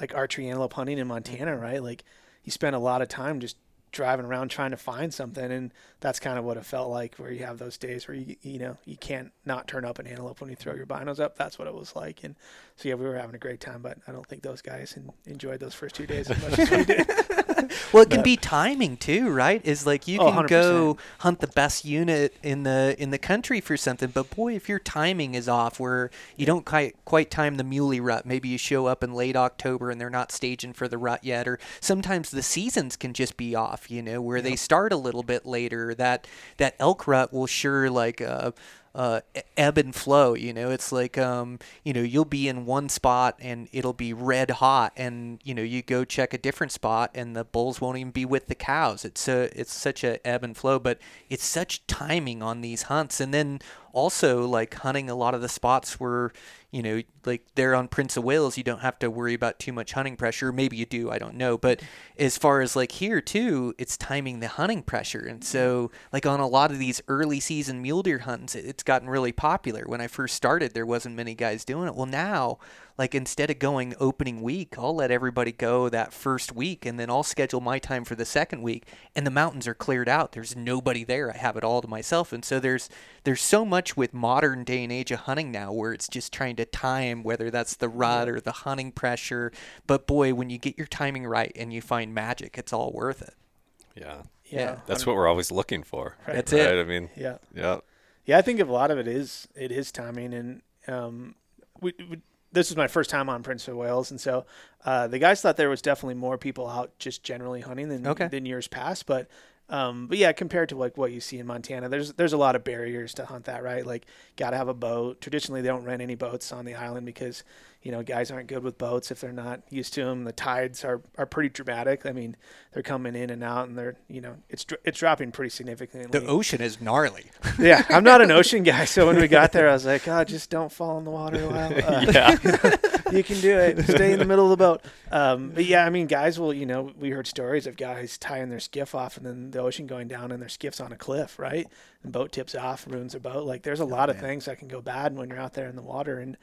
like archery antelope hunting in Montana, right? Like you spend a lot of time just driving around trying to find something and that's kind of what it felt like where you have those days where you you know you can't not turn up an antelope when you throw your binos up that's what it was like and so yeah we were having a great time but i don't think those guys enjoyed those first two days as much as we did well it can be timing too right? Is like you Oh, can 100%. go hunt the best unit in the in the country for something but boy if your timing is off where you don't quite quite time the muley rut maybe you show up in late october and they're not staging for the rut yet or sometimes the seasons can just be off you know where they start a little bit later that that elk rut will sure like uh uh, ebb and flow. You know, it's like um, you know, you'll be in one spot and it'll be red hot, and you know, you go check a different spot and the bulls won't even be with the cows. It's a, it's such a ebb and flow, but it's such timing on these hunts, and then also like hunting a lot of the spots where you know, like there on Prince of Wales, you don't have to worry about too much hunting pressure. Maybe you do, I don't know. But as far as like here too, it's timing the hunting pressure. And so, like on a lot of these early season mule deer hunts, it's gotten really popular. When I first started, there wasn't many guys doing it. Well, now, like instead of going opening week, I'll let everybody go that first week, and then I'll schedule my time for the second week. And the mountains are cleared out. There's nobody there. I have it all to myself. And so there's there's so much with modern day and age of hunting now where it's just trying to time whether that's the rut or the hunting pressure. But boy, when you get your timing right and you find magic, it's all worth it. Yeah. yeah That's what we're always looking for. That's right? it. I mean, yeah yeah. Yeah, I think a lot of it is it is timing, and um, we, we this was my first time on Prince of Wales, and so uh, the guys thought there was definitely more people out just generally hunting than Okay. than years past, but. Um, but yeah, compared to like what you see in Montana, there's there's a lot of barriers to hunt that, right? Like, got to have a boat. Traditionally, they don't rent any boats on the island because you know guys aren't good with boats if they're not used to them. The tides are, are pretty dramatic. I mean, they're coming in and out, and they're you know it's it's dropping pretty significantly. The ocean is gnarly. Yeah, I'm not an ocean guy, so when we got there, I was like, "Oh, just don't fall in the water a while. Uh, Yeah. you can do it. Stay in the middle of the boat." Um, but yeah, I mean, guys will, you know, we heard stories of guys tying their skiff off and then the ocean going down and their skiff's on a cliff, right? And boat tips off, ruins their boat. Like, there's a lot of things that can go bad when you're out there in the water. And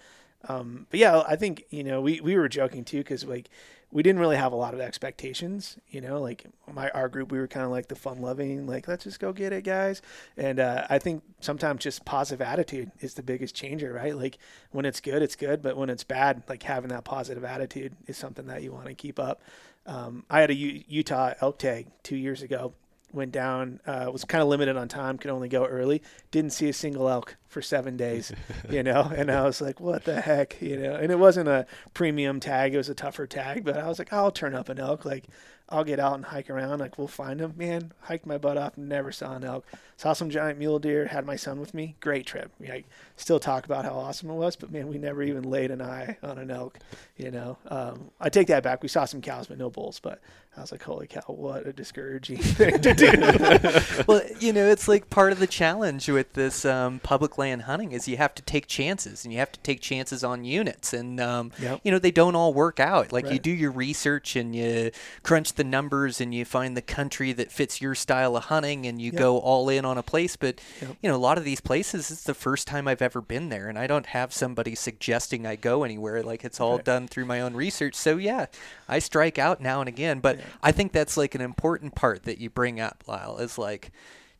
um, but yeah, I think you know we we were joking too because like we didn't really have a lot of expectations. You know, like my our group, we were kind of like the fun loving, like let's just go get it, guys. And uh, I think sometimes just positive attitude is the biggest changer, right? Like when it's good, it's good, but when it's bad, like having that positive attitude is something that you want to keep up. Um, I had a U- Utah elk tag two years ago. Went down, uh, was kind of limited on time, could only go early. Didn't see a single elk for seven days, you know. And I was like, "What the heck," you know. And it wasn't a premium tag; it was a tougher tag. But I was like, "I'll turn up an elk. Like, I'll get out and hike around. Like, we'll find them." Man, hiked my butt off, never saw an elk. Saw some giant mule deer. Had my son with me. Great trip. Like, still talk about how awesome it was, but man, we never even laid an eye on an elk. You know, um, I take that back. We saw some cows, but no bulls. But I was like, "Holy cow, what a discouraging thing to do." well, you know, it's like part of the challenge with this um, public land hunting is you have to take chances, and you have to take chances on units, and um, Yep. you know they don't all work out. Like you do your research and you crunch the numbers, and you find the country that fits your style of hunting, and you Yep. go all in on a place. But Yep. you know, a lot of these places, it's the first time I've ever been there, and I don't have somebody suggesting I go anywhere. Like it's all Right. done through my own research. So yeah, I strike out now and again, but I think that's like an important part that you bring up, Lyle, is like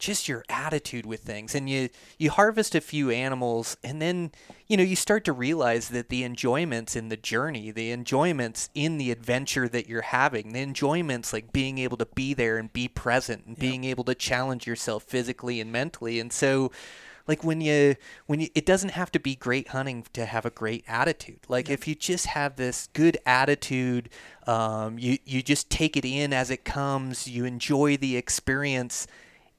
just your attitude with things. And you you harvest a few animals and then you know you start to realize that the enjoyments in the journey the enjoyments in the adventure that you're having the enjoyments like being able to be there and be present and being able to challenge yourself physically and mentally. And so like when you when you it doesn't have to be great hunting to have a great attitude. Like if you just have this good attitude um, you you just take it in as it comes you enjoy the experience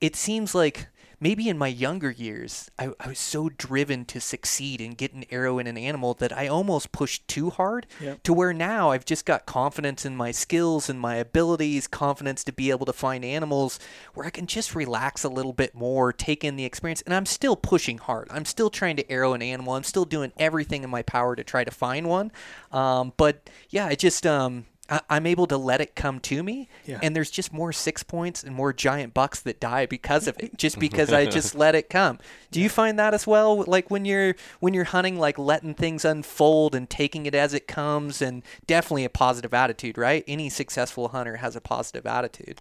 it seems like maybe in my younger years I, I was so driven to succeed and get an arrow in an animal that i almost pushed too hard Yep. to where now i've just got confidence in my skills and my abilities confidence to be able to find animals where i can just relax a little bit more take in the experience and i'm still pushing hard. I'm still trying to arrow an animal. I'm still doing everything in my power to try to find one. Um, but yeah it just um, I- I'm able to let it come to me, Yeah. and there's just more six points and more giant bucks that die because of it, just because I just let it come. Do you find that as well? Like when you're when you're hunting, like letting things unfold and taking it as it comes, and definitely a positive attitude, right? Any successful hunter has a positive attitude.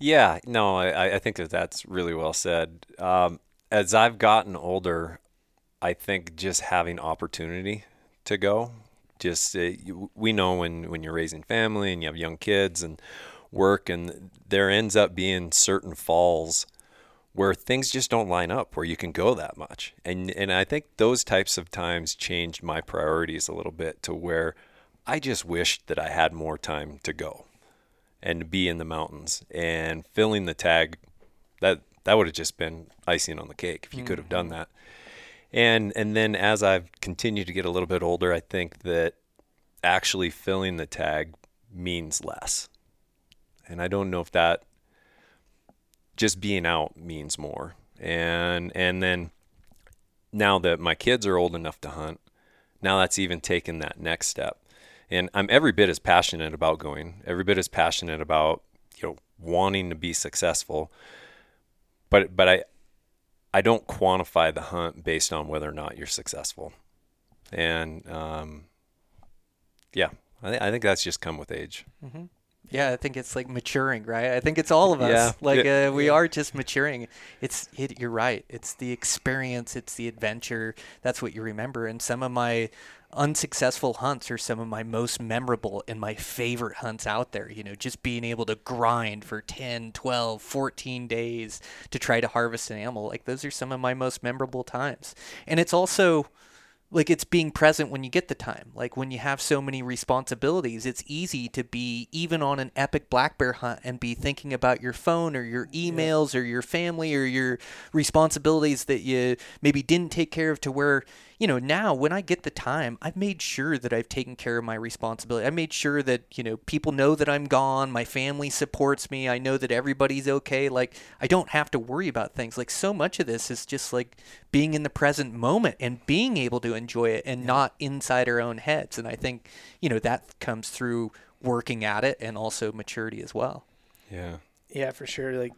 Yeah, no, I, I think that that's really well said. Um, as I've gotten older, I think just having opportunity to go, just uh, you, we know when when you're raising family and you have young kids and work, and there ends up being certain falls where things just don't line up where you can go that much, and and I think those types of times changed my priorities a little bit to where I just wished that I had more time to go and be in the mountains and filling the tag. That that would have just been icing on the cake if you could have done that and and then as i've continued to get a little bit older i think that actually filling the tag means less. And i don't know if that just being out means more. And and then now that my kids are old enough to hunt now that's even taken that next step. And I'm every bit as passionate about going, every bit as passionate about you know wanting to be successful. But but I I don't quantify the hunt based on whether or not you're successful, and um, yeah, I, th- I think that's just come with age. Yeah, I think it's like maturing, right? I think it's all of us. Yeah. Like uh, we are just maturing. It's it, you're right. It's the experience. It's the adventure. That's what you remember. And some of my unsuccessful hunts are some of my most memorable and my favorite hunts out there. You know, just being able to grind for 10, 12, 14 days to try to harvest an animal. Like those are some of my most memorable times. And it's also like it's being present when you get the time like when you have so many responsibilities it's easy to be even on an epic black bear hunt and be thinking about your phone or your emails or your family or your responsibilities that you maybe didn't take care of to where you know now when i get the time i've made sure that i've taken care of my responsibility. I made sure that you know people know that i'm gone my family supports me i know that everybody's okay. Like i don't have to worry about things. Like so much of this is just like being in the present moment and being able to enjoy it and not inside our own heads. And i think you know that comes through working at it and also maturity as well. Yeah. Yeah, for sure. Like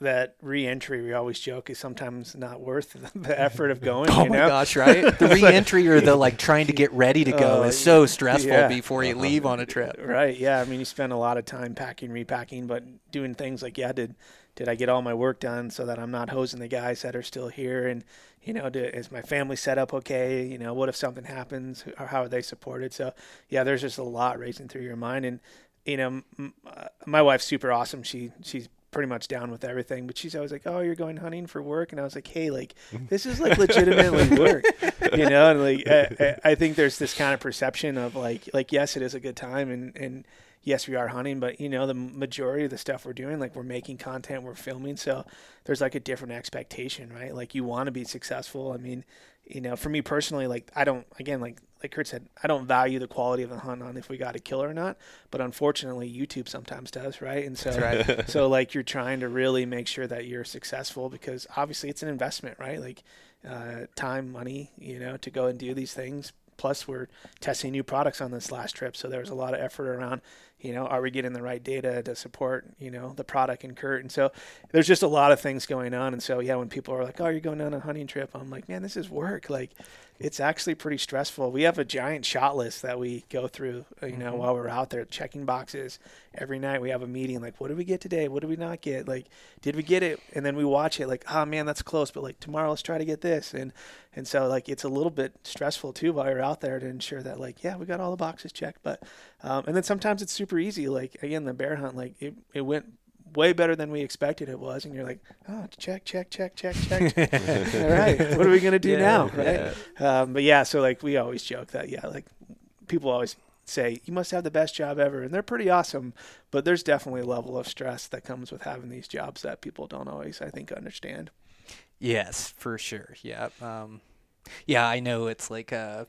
that re-entry, we always joke, is sometimes not worth the effort of going. Oh you my gosh, right? The re-entry or the like trying to get ready to go Oh, is so stressful yeah. before you leave on a trip. Right. Yeah. I mean, you spend a lot of time packing, repacking, but doing things like, yeah, did did I get all my work done so that I'm not hosing the guys that are still here? And you know, do, is my family set up okay? You know, what if something happens? Or how are they supported? So yeah, there's just a lot racing through your mind. And you know, m- uh, my wife's super awesome. She she's pretty much down with everything, but she's always like, "Oh, you're going hunting for work," and I was like, "Hey, like this is like legitimately work." you know and like I, I think there's this kind of perception of like like yes it is a good time and and yes we are hunting but you know the majority of the stuff we're doing like we're making content we're filming so there's like a different expectation right like you want to be successful i mean you know for me personally like i don't again like like kurt said i don't value the quality of the hunt on if we got a kill or not but unfortunately youtube sometimes does right and so right. so like you're trying to really make sure that you're successful because obviously it's an investment right like uh, time, money, you know, to go and do these things. Plus, we're testing new products on this last trip, so there was a lot of effort around, you know, are we getting the right data to support, you know, the product and Kurt, and so there's just a lot of things going on, and so yeah, when people are like, oh, you're going on a hunting trip, I'm like, man, this is work, like, it's actually pretty stressful. We have a giant shot list that we go through, uh, you know, while we're out there checking boxes every night. We have a meeting like, what did we get today? What did we not get? Like, did we get it? And then we watch it like, oh man, that's close, but like tomorrow let's try to get this. And and so like it's a little bit stressful too while you're out there to ensure that like, yeah, we got all the boxes checked. But um, and then sometimes it's super easy. Like again, the bear hunt, like it, it went way better than we expected it was and you're like oh check check check check check all right what are we gonna do Yeah, now right um, but yeah so like we always joke that yeah like people always say you must have the best job ever and they're pretty awesome but there's definitely a level of stress that comes with having these jobs that people don't always i think understand Yes, for sure. Yeah. Um, Yeah, I know it's like uh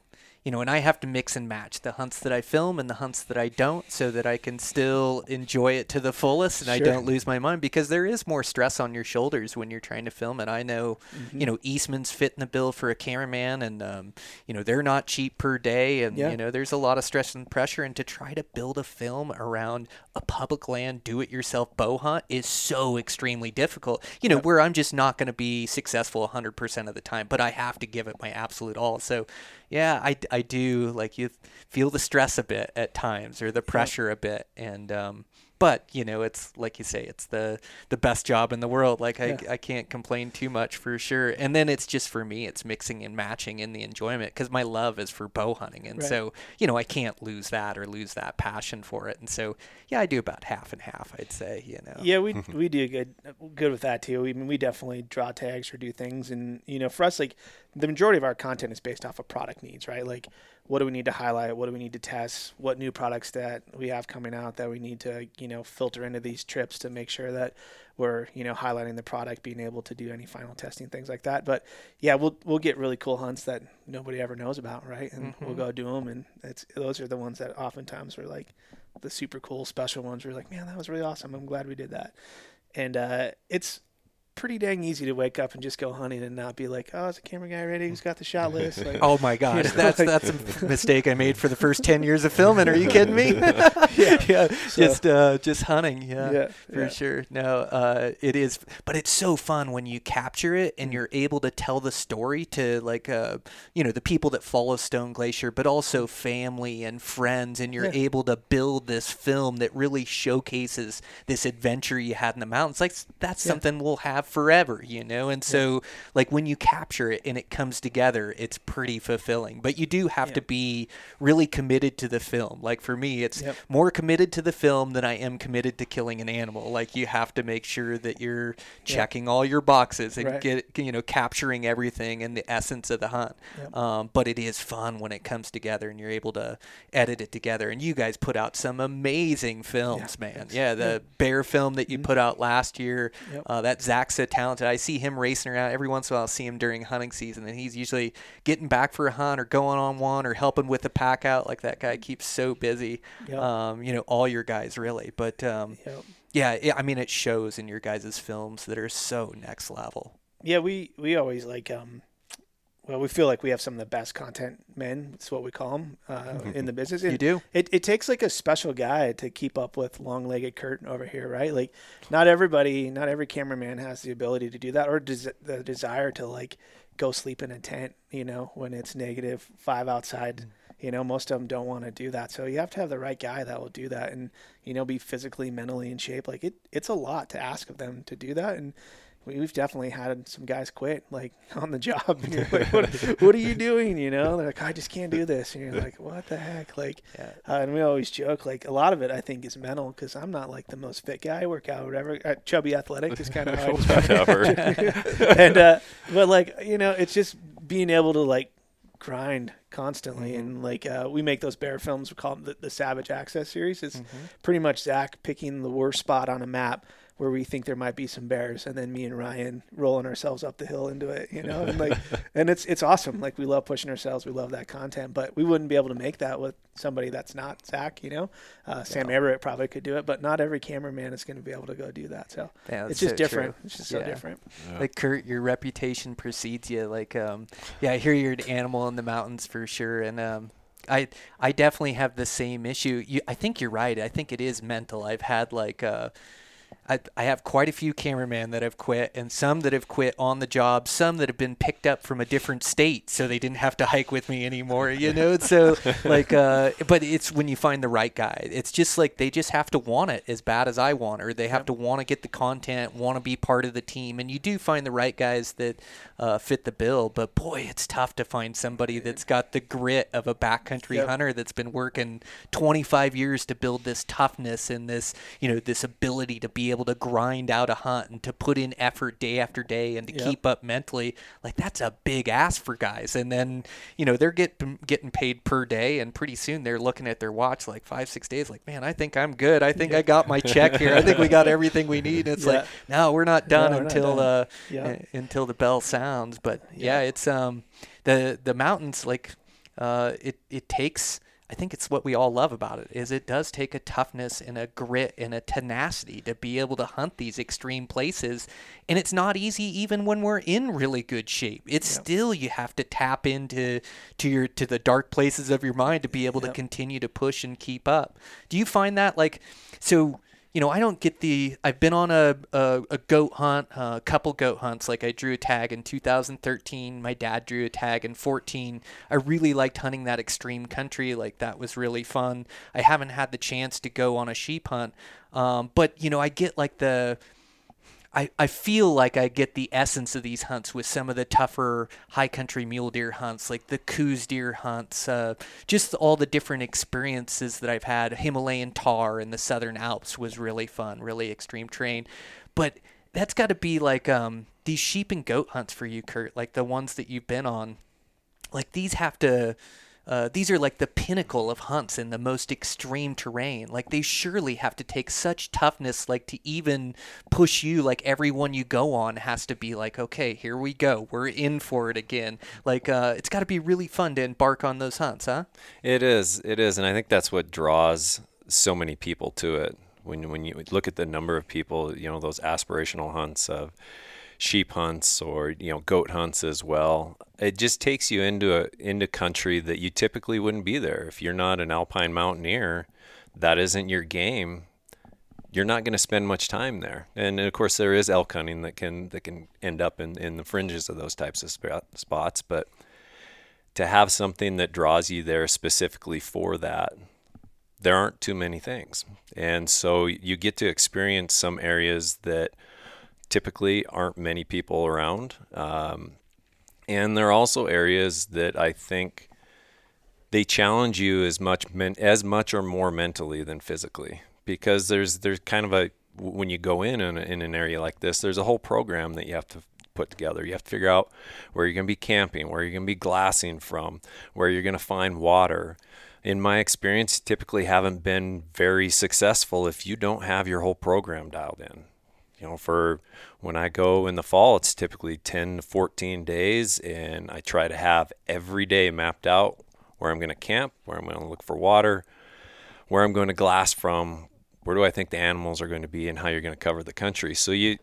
you know, and I have to mix and match the hunts that I film and the hunts that I don't so that I can still enjoy it to the fullest and I don't lose my mind because there is more stress on your shoulders when you're trying to film it. I know, Mm-hmm. you know, Eastman's fitting the bill for a cameraman and, um, you know, they're not cheap per day. And, Yeah. you know, there's a lot of stress and pressure. And to try to build a film around a public land, do it yourself bow hunt is so extremely difficult, you know, where I'm just not going to be successful 100% of the time, but I have to give it my absolute all. So, yeah, I, I do like you feel the stress a bit at times or the pressure a bit. And, um, but you know, it's like you say, it's the the best job in the world. Like I, Yeah. I can't complain too much for sure. And then it's just for me, it's mixing and matching in the enjoyment because my love is for bow hunting, and Right. so you know I can't lose that or lose that passion for it. And so yeah, I do about half and half, I'd say. You know. Yeah, we we do good good with that too. I mean, we definitely draw tags or do things, and you know, for us, like the majority of our content is based off of product needs, right? Like, what do we need to highlight? What do we need to test? What new products that we have coming out that we need to you know filter into these trips to make sure that we're you know highlighting the product, being able to do any final testing, things like that. But yeah, we'll we'll get really cool hunts that nobody ever knows about, right? And we'll go do them, and it's those are the ones that oftentimes are like the super cool special ones. We're like, man, that was really awesome. I'm glad we did that. And uh, it's pretty dang easy to wake up and just go hunting and not be like, oh, is the camera guy ready? Who's got the shot list? Like, Oh my gosh, know, that's like- that's a mistake I made for the first ten years of filming. Are you kidding me? yeah, yeah. just uh, just hunting. Yeah, Yeah, for yeah. sure. No, uh, it is, but it's so fun when you capture it and you're able to tell the story to like uh, you know, the people that follow Stone Glacier, but also family and friends, and you're able to build this film that really showcases this adventure you had in the mountains. Like that's something we'll have forever, you know. And so, like when you capture it and it comes together, it's pretty fulfilling. But you do have Yeah. to be really committed to the film. Like for me, it's Yep. more committed to the film than I am committed to killing an animal. Like you have to make sure that you're checking all your boxes and Right. get you know capturing everything and the essence of the hunt. Yep. Um, but it is fun when it comes together and you're able to edit it together. And you guys put out some amazing films, man. Yeah, the bear film that you put out last year. Yep. Uh, that Zach's so talented. I see him racing around every once in a while. I see him during hunting season, and he's usually getting back for a hunt or going on one or helping with the pack out. Like that guy keeps so busy. Yep. Um, you know, all your guys really. But um, Yep. yeah, it, I mean, it shows in your guys' films that are so next level. Yeah, we we always like um well, we feel like we have some of the best content men. That's what we call them uh, in the business. You do? It, it takes like a special guy to keep up with long-legged Kurt over here, right? Like, not everybody, not every cameraman has the ability to do that, or des- the desire to like go sleep in a tent, you know, when it's negative five outside. You know, most of them don't want to do that. So you have to have the right guy that will do that, and you know, be physically, mentally in shape. Like it, it's a lot to ask of them to do that, and we've definitely had some guys quit like on the job. Like, what, what are you doing? You know, they're like, I just can't do this. And you're like, what the heck? Like, Yeah. uh, and we always joke like a lot of it I think is mental because I'm not like the most fit guy. I work out, whatever. Uh, chubby athletic is kind of. Whatever. and uh, but like you know, it's just being able to like grind constantly Mm-hmm. and like uh, we make those bear films we call them the, the savage access series it's Mm-hmm. pretty much zach picking the worst spot on a map where we think there might be some bears and then me and ryan rolling ourselves up the hill into it you know and like and it's it's awesome like we love pushing ourselves we love that content but we wouldn't be able to make that with somebody that's not zach you know uh, sam everett probably could do it but not every cameraman is going to be able to go do that so Yeah, it's just so different true. it's just Yeah. so different Like Kurt, your reputation precedes you. Like, um, yeah, I hear you're an animal in the mountains for sure, and um, I I definitely have the same issue. You, I think you're right. I think it is mental. I've had like uh, I, I have quite a few cameramen that have quit, and some that have quit on the job, some that have been picked up from a different state, so they didn't have to hike with me anymore. You know, so like, uh, but it's when you find the right guy. It's just like they just have to want it as bad as I want, or they have to want to get the content, want to be part of the team, and you do find the right guys that uh, fit the bill. But boy, it's tough to find somebody that's got the grit of a backcountry Yep. hunter that's been working 25 years to build this toughness and this, you know, this ability to be able to grind out a hunt and to put in effort day after day and to Yep. keep up mentally, like that's a big ask for guys. And then, you know, they're get, getting paid per day, and pretty soon they're looking at their watch like five, six days, like, man, I think I'm good. I think I got my check here. I think we got everything we need. It's like, Yeah. no, we're not done we're not until done. uh, Yeah. uh, until the bell sounds. But yeah, it's um the the mountains like uh it it takes. I think it's what we all love about it is it does take a toughness and a grit and a tenacity to be able to hunt these extreme places and it's not easy even when we're in really good shape. It's still you have to tap into to your to the dark places of your mind to be able to continue to push and keep up. Do you find that like so you know, I don't get the. I've been on a a, a goat hunt, a couple goat hunts. Like I drew a tag in 2013. My dad drew a tag in 14. I really liked hunting that extreme country. Like that was really fun. I haven't had the chance to go on a sheep hunt, um, but you know, I get like the I, I feel like I get the essence of these hunts with some of the tougher high country mule deer hunts, like the Coues deer hunts, uh, just all the different experiences that I've had. Himalayan tahr in the Southern Alps was really fun, really extreme terrain. But that's got to be like um, these sheep and goat hunts for you, Kurt, like the ones that you've been on. Like these have to. Uh, these are like the pinnacle of hunts in the most extreme terrain. Like they surely have to take such toughness, like to even push you. Like everyone you go on has to be like, okay, here we go, we're in for it again. Like uh, it's got to be really fun to embark on those hunts, huh? It is. It is, and I think that's what draws so many people to it. When when you look at the number of people, you know, those aspirational hunts of sheep hunts or you know goat hunts as well. It just takes you into a into country that you typically wouldn't be there if you're not an alpine mountaineer. That isn't your game. You're not going to spend much time there, and of course there is elk hunting that can that can end up in, in the fringes of those types of sp- spots. But to have something that draws you there specifically for that, there aren't too many things. And so you get to experience some areas that typically aren't many people around. Um, and there are also areas that I think they challenge you as much men- as much or more mentally than physically. Because there's there's kind of a when you go in in, a, in an area like this there's a whole program that you have to put together. You have to figure out where you're going to be camping where you're going to be glassing from where you're going to find water. In my experience typically haven't been very successful if you don't have your whole program dialed in you know for when i go in the fall it's typically 10 to 14 days and i try to have every day mapped out where i'm going to camp where i'm going to look for water where i'm going to glass from where do i think the animals are going to be and how you're going to cover the country. So you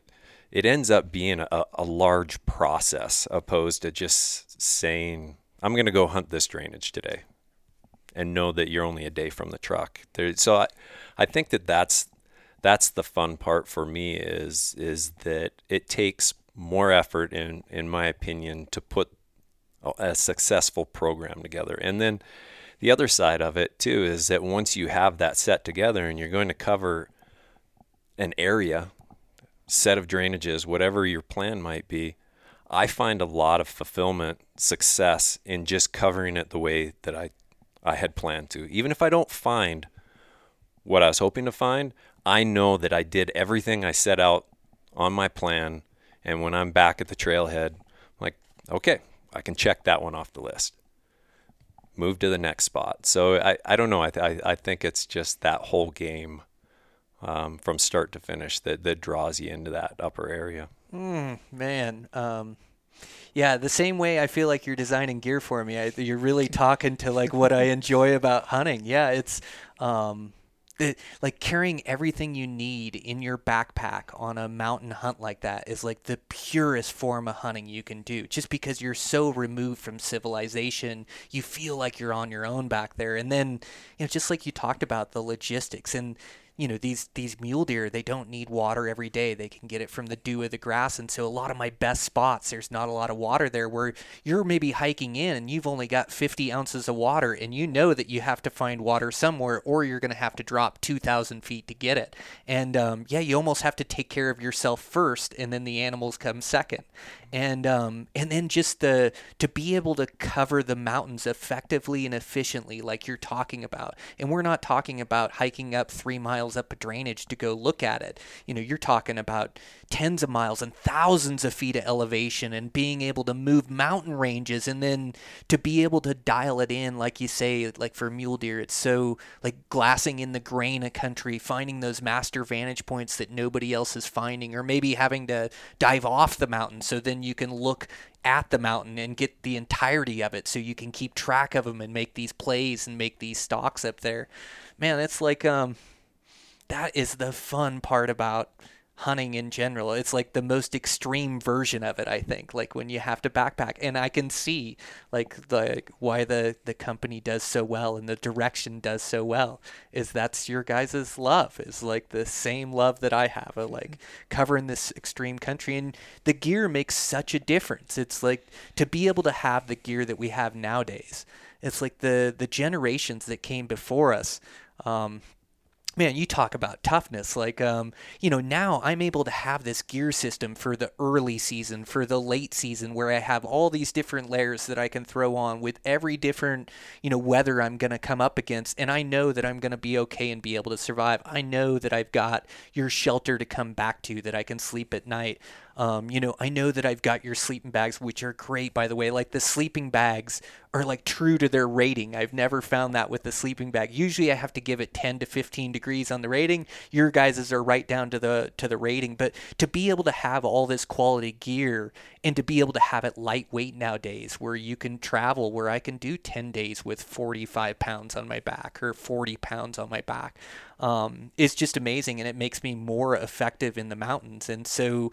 it ends up being a, a large process opposed to just saying i'm going to go hunt this drainage today and know that you're only a day from the truck. There, so I, I think that that's that's the fun part for me is is that it takes more effort in in my opinion to put a, successful program together. And then the other side of it too is that once you have that set together and you're going to cover an area set of drainages whatever your plan might be i find a lot of fulfillment success in just covering it the way that i i had planned to. Even if i don't find what i was hoping to find I know that I did everything I set out on my plan. And when I'm back at the trailhead, I'm like, okay, I can check that one off the list. Move to the next spot. So I, I don't know. I, th- I, I think it's just that whole game um, from start to finish that, that draws you into that upper area. Mm, man, um, yeah, the same way I feel like you're designing gear for me. I, you're really talking to like what I enjoy about hunting. Yeah, it's um, like carrying everything you need in your backpack on a mountain hunt like that is like the purest form of hunting you can do. Just because you're so removed from civilization, you feel like you're on your own back there. And then, you know, just like you talked about the logistics and you know these these mule deer they don't need water every day. They can get it from the dew of the grass. And so a lot of my best spots there's not a lot of water there where you're maybe hiking in and you've only got 50 ounces of water and you know that you have to find water somewhere or you're going to have to drop 2000 feet to get it. And um, yeah you almost have to take care of yourself first and then the animals come second. And um, and then just the to be able to cover the mountains effectively and efficiently like you're talking about. And we're not talking about hiking up three miles miles up a drainage to go look at it. You know, you're talking about tens of miles and thousands of feet of elevation and being able to move mountain ranges and then to be able to dial it in, like you say, like for mule deer, it's so like glassing in the grain of country, finding those master vantage points that nobody else is finding, or maybe having to dive off the mountain so then you can look at the mountain and get the entirety of it so you can keep track of them and make these plays and make these stocks up there. Man, it's like um that is the fun part about hunting in general. It's like the most extreme version of it, I think. Like when you have to backpack, and I can see like the why the the company does so well and the direction does so well is that's your guys' love is like the same love that I have of like covering this extreme country, and the gear makes such a difference. It's like to be able to have the gear that we have nowadays. It's like the the generations that came before us. Um, man you talk about toughness. Like um you know now i'm able to have this gear system for the early season for the late season where i have all these different layers that i can throw on with every different you know weather i'm going to come up against. And i know that i'm going to be okay and be able to survive. I know that i've got your shelter to come back to that i can sleep at night um, you know, I know that I've got your sleeping bags, which are great, by the way. Like the sleeping bags are like true to their rating. I've never found that with the sleeping bag. Usually, I have to give it 10 to 15 degrees on the rating. Your guys's are right down to the to the rating. But to be able to have all this quality gear and to be able to have it lightweight nowadays, where you can travel, where I can do 10 days with 45 pounds on my back or 40 pounds on my back um, is just amazing and it makes me more effective in the mountains and so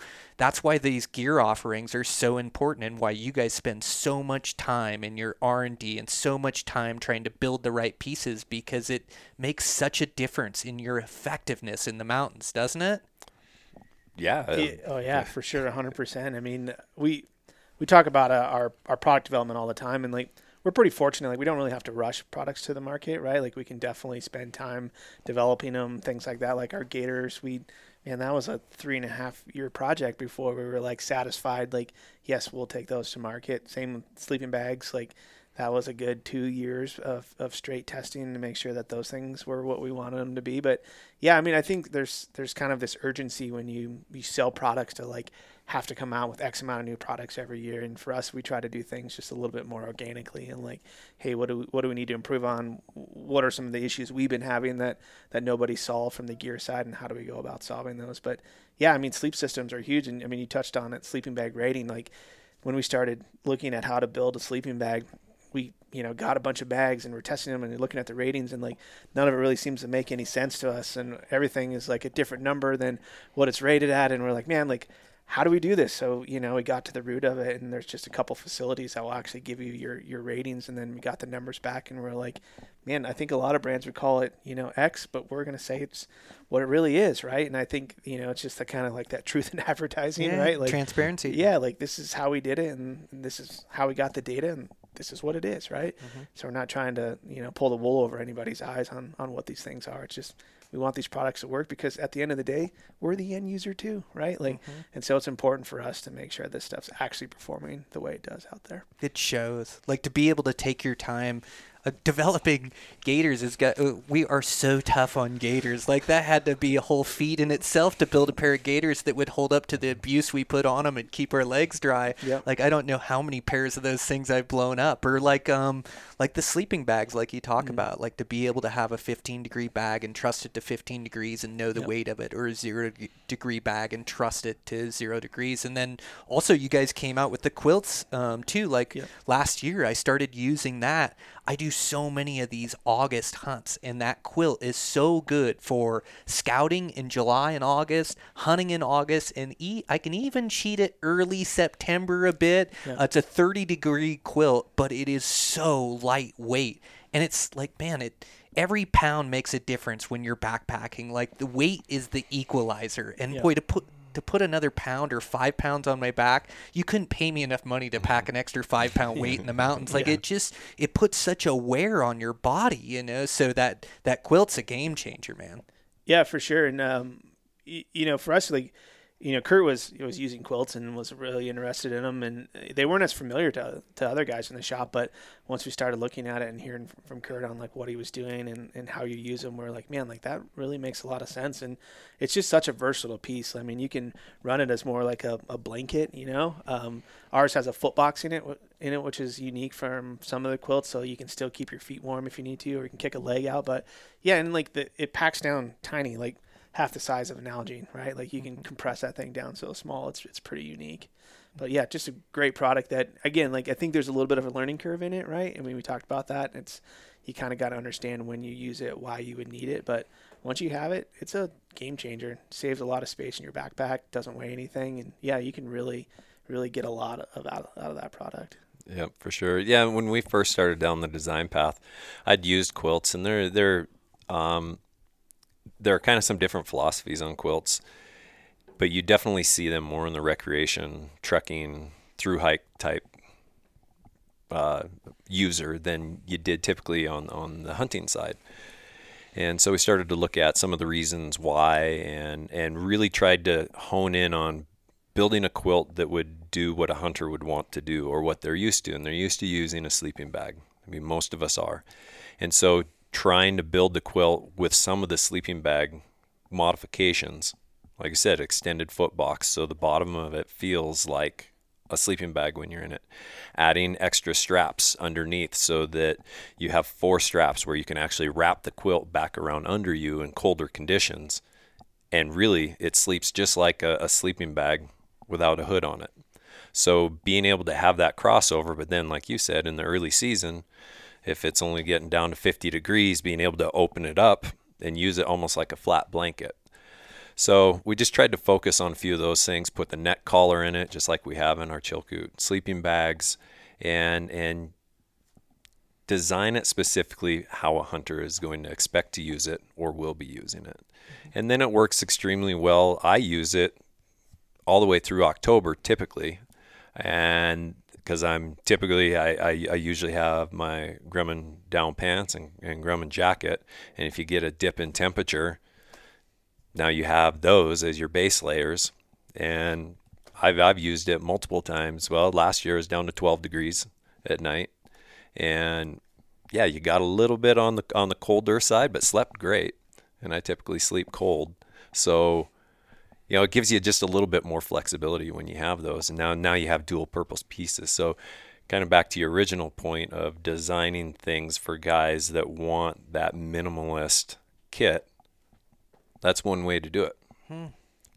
that's why these gear offerings are so important and why you guys spend so much time in your r&d and so much time trying to build the right pieces because it makes such a difference in your effectiveness in the mountains doesn't it yeah, yeah oh yeah for sure 100% i mean we we talk about uh, our our product development all the time and like we're pretty fortunate. Like we don't really have to rush products to the market, right? Like we can definitely spend time developing them, things like that. Like our gaiters, we and that was a three and a half year project before we were like satisfied. Like yes, we'll take those to market. Same with sleeping bags. Like that was a good two years of, of straight testing to make sure that those things were what we wanted them to be. But yeah, I mean, I think there's there's kind of this urgency when you you sell products to like have to come out with X amount of new products every year. And for us, we try to do things just a little bit more organically and like, hey, what do we, what do we need to improve on? What are some of the issues we've been having that that nobody solved from the gear side, and how do we go about solving those? But yeah, I mean, sleep systems are huge, and I mean, you touched on it, sleeping bag rating. Like when we started looking at how to build a sleeping bag, we you know got a bunch of bags and we're testing them and looking at the ratings and like none of it really seems to make any sense to us and everything is like a different number than what it's rated at and we're like man like how do we do this? So, you know, we got to the root of it and there's just a couple facilities that will actually give you your, your ratings. And then we got the numbers back and we're like, man, I think a lot of brands would call it, you know, X, but we're going to say it's what it really is. Right. And I think, you know, it's just the kind of like that truth in advertising, yeah, right? Like transparency. Yeah. Like this is how we did it and this is how we got the data and this is what it is. Right. Mm-hmm. So we're not trying to, you know, pull the wool over anybody's eyes on, on what these things are. It's just, we want these products to work because at the end of the day, we're the end user too, right? Like, mm-hmm. and so it's important for us to make sure this stuff's actually performing the way it does out there. It shows, like, to be able to take your time uh, developing gaiters is got. Uh, we are so tough on gaiters Like that had to be a whole feat in itself to build a pair of gaiters that would hold up to the abuse we put on them and keep our legs dry. Yep. Like I don't know how many pairs of those things I've blown up, or like um like the sleeping bags, like you talk mm about, like to be able to have a 15 degree bag and trust it to 15 degrees and know the yep. weight of it, or a zero degree bag and trust it to zero degrees. And then also you guys came out with the quilts um, too. Like yep. last year, I started using that. I do so many of these August hunts, and that quilt is so good for scouting in July and August, hunting in August, and eat. I can even cheat it early September a bit. Yeah. Uh, it's a 30 degree quilt, but it is so lightweight, and it's like man, it every pound makes a difference when you're backpacking. Like the weight is the equalizer, and yeah. boy, to put to put another pound or five pounds on my back, you couldn't pay me enough money to pack an extra five pound weight in the mountains. Like yeah. it just it puts such a wear on your body, you know. So that that quilt's a game changer, man. Yeah, for sure. And um, y- you know, for us, like you know, Kurt was was using quilts and was really interested in them, and they weren't as familiar to to other guys in the shop. But once we started looking at it and hearing from Kurt on like what he was doing and, and how you use them, we're like, man, like that really makes a lot of sense, and it's just such a versatile piece. I mean, you can run it as more like a, a blanket, you know. Um, ours has a foot box in it in it, which is unique from some of the quilts, so you can still keep your feet warm if you need to, or you can kick a leg out. But yeah, and like the it packs down tiny, like half the size of an Nalgene, right? Like you can mm-hmm. compress that thing down so small. It's it's pretty unique. But yeah, just a great product that again, like I think there's a little bit of a learning curve in it, right? I mean, we talked about that. It's you kind of got to understand when you use it, why you would need it, but once you have it, it's a game changer. Saves a lot of space in your backpack, doesn't weigh anything, and yeah, you can really really get a lot of out, out of that product. Yeah, for sure. Yeah, when we first started down the design path, I'd used quilts, and they're they're um, there are kind of some different philosophies on quilts, but you definitely see them more in the recreation, trekking, through hike type uh, user than you did typically on on the hunting side. And so we started to look at some of the reasons why, and and really tried to hone in on building a quilt that would do what a hunter would want to do or what they're used to, and they're used to using a sleeping bag. I mean, most of us are, and so trying to build the quilt with some of the sleeping bag modifications. Like I said, extended foot box, so the bottom of it feels like a sleeping bag when you're in it. Adding extra straps underneath so that you have four straps where you can actually wrap the quilt back around under you in colder conditions. And really, it sleeps just like a, a sleeping bag without a hood on it. So being able to have that crossover, but then, like you said, in the early season, if it's only getting down to 50 degrees, being able to open it up and use it almost like a flat blanket. So we just tried to focus on a few of those things, put the neck collar in it, just like we have in our Chilkoot sleeping bags, and and design it specifically how a hunter is going to expect to use it or will be using it. And then it works extremely well. I use it all the way through October typically. And because I'm typically I, I, I, usually have my Grumman down pants and, and Grumman jacket, and if you get a dip in temperature, now you have those as your base layers, and I've I've used it multiple times. Well, last year it was down to 12 degrees at night, and yeah, you got a little bit on the on the colder side, but slept great, and I typically sleep cold, so you know, it gives you just a little bit more flexibility when you have those. And now, now you have dual purpose pieces. So, kind of back to your original point of designing things for guys that want that minimalist kit. That's one way to do it. Hmm.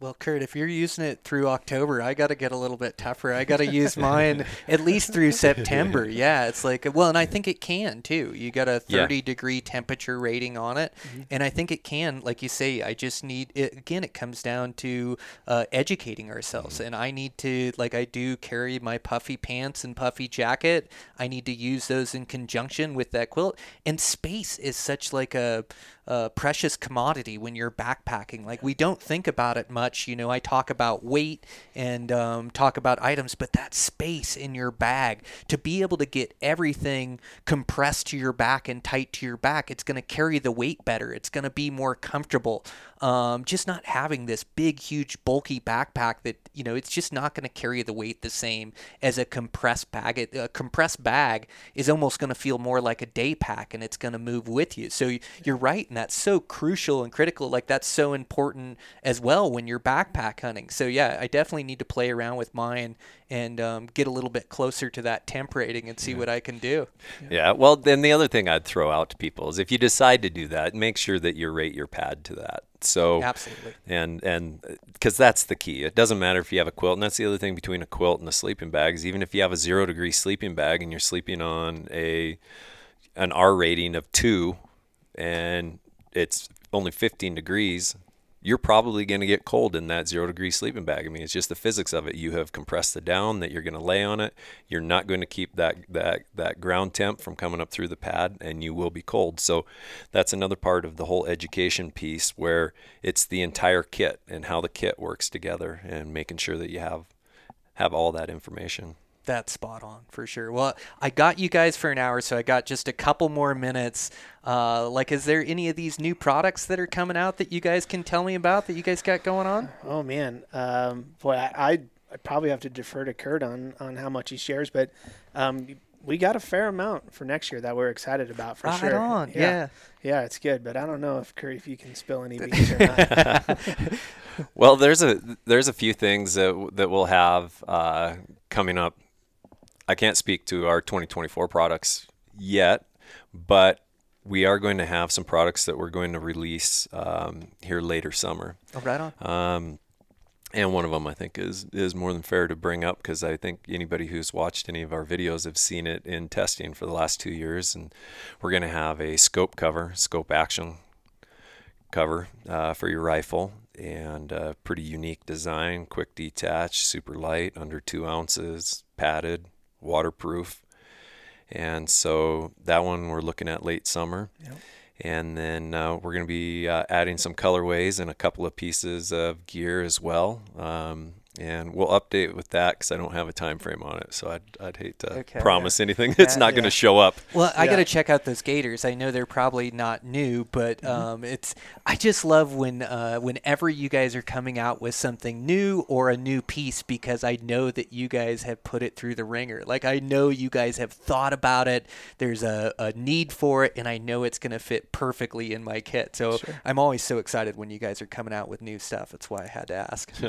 Well, Kurt, if you're using it through October, I got to get a little bit tougher. I got to use mine at least through September. Yeah, it's like, well, and I think it can too. You got a 30 yeah. degree temperature rating on it. Mm-hmm. And I think it can, like you say, I just need, it, again, it comes down to uh, educating ourselves. Mm-hmm. And I need to, like I do carry my puffy pants and puffy jacket, I need to use those in conjunction with that quilt. And space is such like a, a precious commodity when you're backpacking. Like we don't think about it much. You know, I talk about weight and um, talk about items, but that space in your bag to be able to get everything compressed to your back and tight to your back, it's going to carry the weight better. It's going to be more comfortable. Um, just not having this big, huge, bulky backpack that you know it's just not going to carry the weight the same as a compressed bag. A compressed bag is almost going to feel more like a day pack, and it's going to move with you. So you're right, and that's so crucial and critical. Like that's so important as well when you're backpack hunting. So yeah, I definitely need to play around with mine and um, get a little bit closer to that temp rating and see yeah. what I can do. Yeah. yeah. Well, then the other thing I'd throw out to people is if you decide to do that, make sure that you rate your pad to that. So absolutely, and and because that's the key. It doesn't matter if you have a quilt, and that's the other thing between a quilt and a sleeping bag is even if you have a zero degree sleeping bag and you're sleeping on a an R rating of two, and it's only 15 degrees, you're probably going to get cold in that zero degree sleeping bag. I mean, it's just the physics of it. You have compressed the down that you're going to lay on it. You're not going to keep that that that ground temp from coming up through the pad, and you will be cold. So that's another part of the whole education piece where it's the entire kit and how the kit works together, and making sure that you have have all that information. That's spot on for sure. Well, I got you guys for an hour, so I got just a couple more minutes. Uh, like, is there any of these new products that are coming out that you guys can tell me about that you guys got going on? Oh man, um, boy, I, I I probably have to defer to Kurt on on how much he shares, but um, we got a fair amount for next year that we're excited about for Right sure. on, Yeah. yeah. yeah, it's good, but I don't know if Kurt, if you can spill any beans or not. Well, there's a there's a few things that that we'll have uh, coming up. I can't speak to our 2024 products yet, but we are going to have some products that we're going to release um, here later summer. Oh, right on. Um, and one of them I think is is more than fair to bring up because I think anybody who's watched any of our videos have seen it in testing for the last two years, and we're going to have a scope cover, scope action cover uh, for your rifle, and a pretty unique design, quick detach, super light, under two ounces, padded, waterproof, and so that one we're looking at late summer. And then uh, we're going to be uh, adding some colorways and a couple of pieces of gear as well. Um, and we'll update with that because I don't have a time frame on it. So I'd, I'd hate to Okay. promise anything that's Yeah, not going to show up. Well, I got to check out those gaiters. I know they're probably not new, but um, it's. I just love when uh, whenever you guys are coming out with something new or a new piece because I know that you guys have put it through the wringer. Like I know you guys have thought about it. There's a, a need for it, and I know it's going to fit perfectly in my kit. So I'm always so excited when you guys are coming out with new stuff. That's why I had to ask.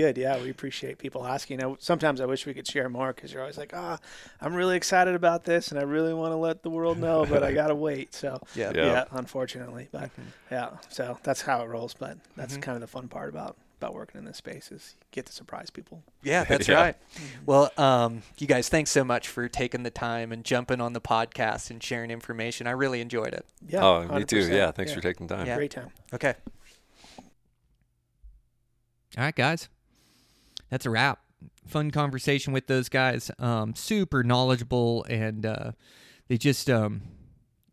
Yeah, good. Yeah, we appreciate people asking. I, sometimes I wish we could share more because you're always like, ah, I'm really excited about this and I really want to let the world know, but I gotta wait. So Yeah. Yeah. yeah, unfortunately, but yeah, so that's how it rolls. But that's Mm-hmm. kind of the fun part about about working in this space is you get to surprise people. Yeah, that's Yeah. right. Well, um, you guys, thanks so much for taking the time and jumping on the podcast and sharing information. I really enjoyed it. Yeah, oh, me too. 100%. Yeah, thanks for taking the time. Yeah. Great time. Okay. All right, guys. That's a wrap. Fun conversation with those guys. Um, super knowledgeable, and uh, they just, um,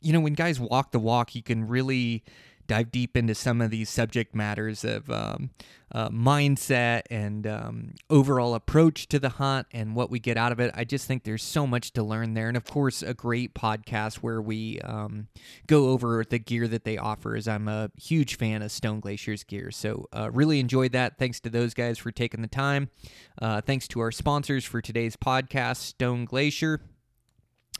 you know, when guys walk the walk, you can really dive deep into some of these subject matters of um, uh, mindset and um, overall approach to the hunt and what we get out of it. I just think there's so much to learn there. And of course, a great podcast where we um, go over the gear that they offer, as I'm a huge fan of Stone Glacier's gear. So, uh, really enjoyed that. Thanks to those guys for taking the time. Uh, thanks to our sponsors for today's podcast, Stone Glacier.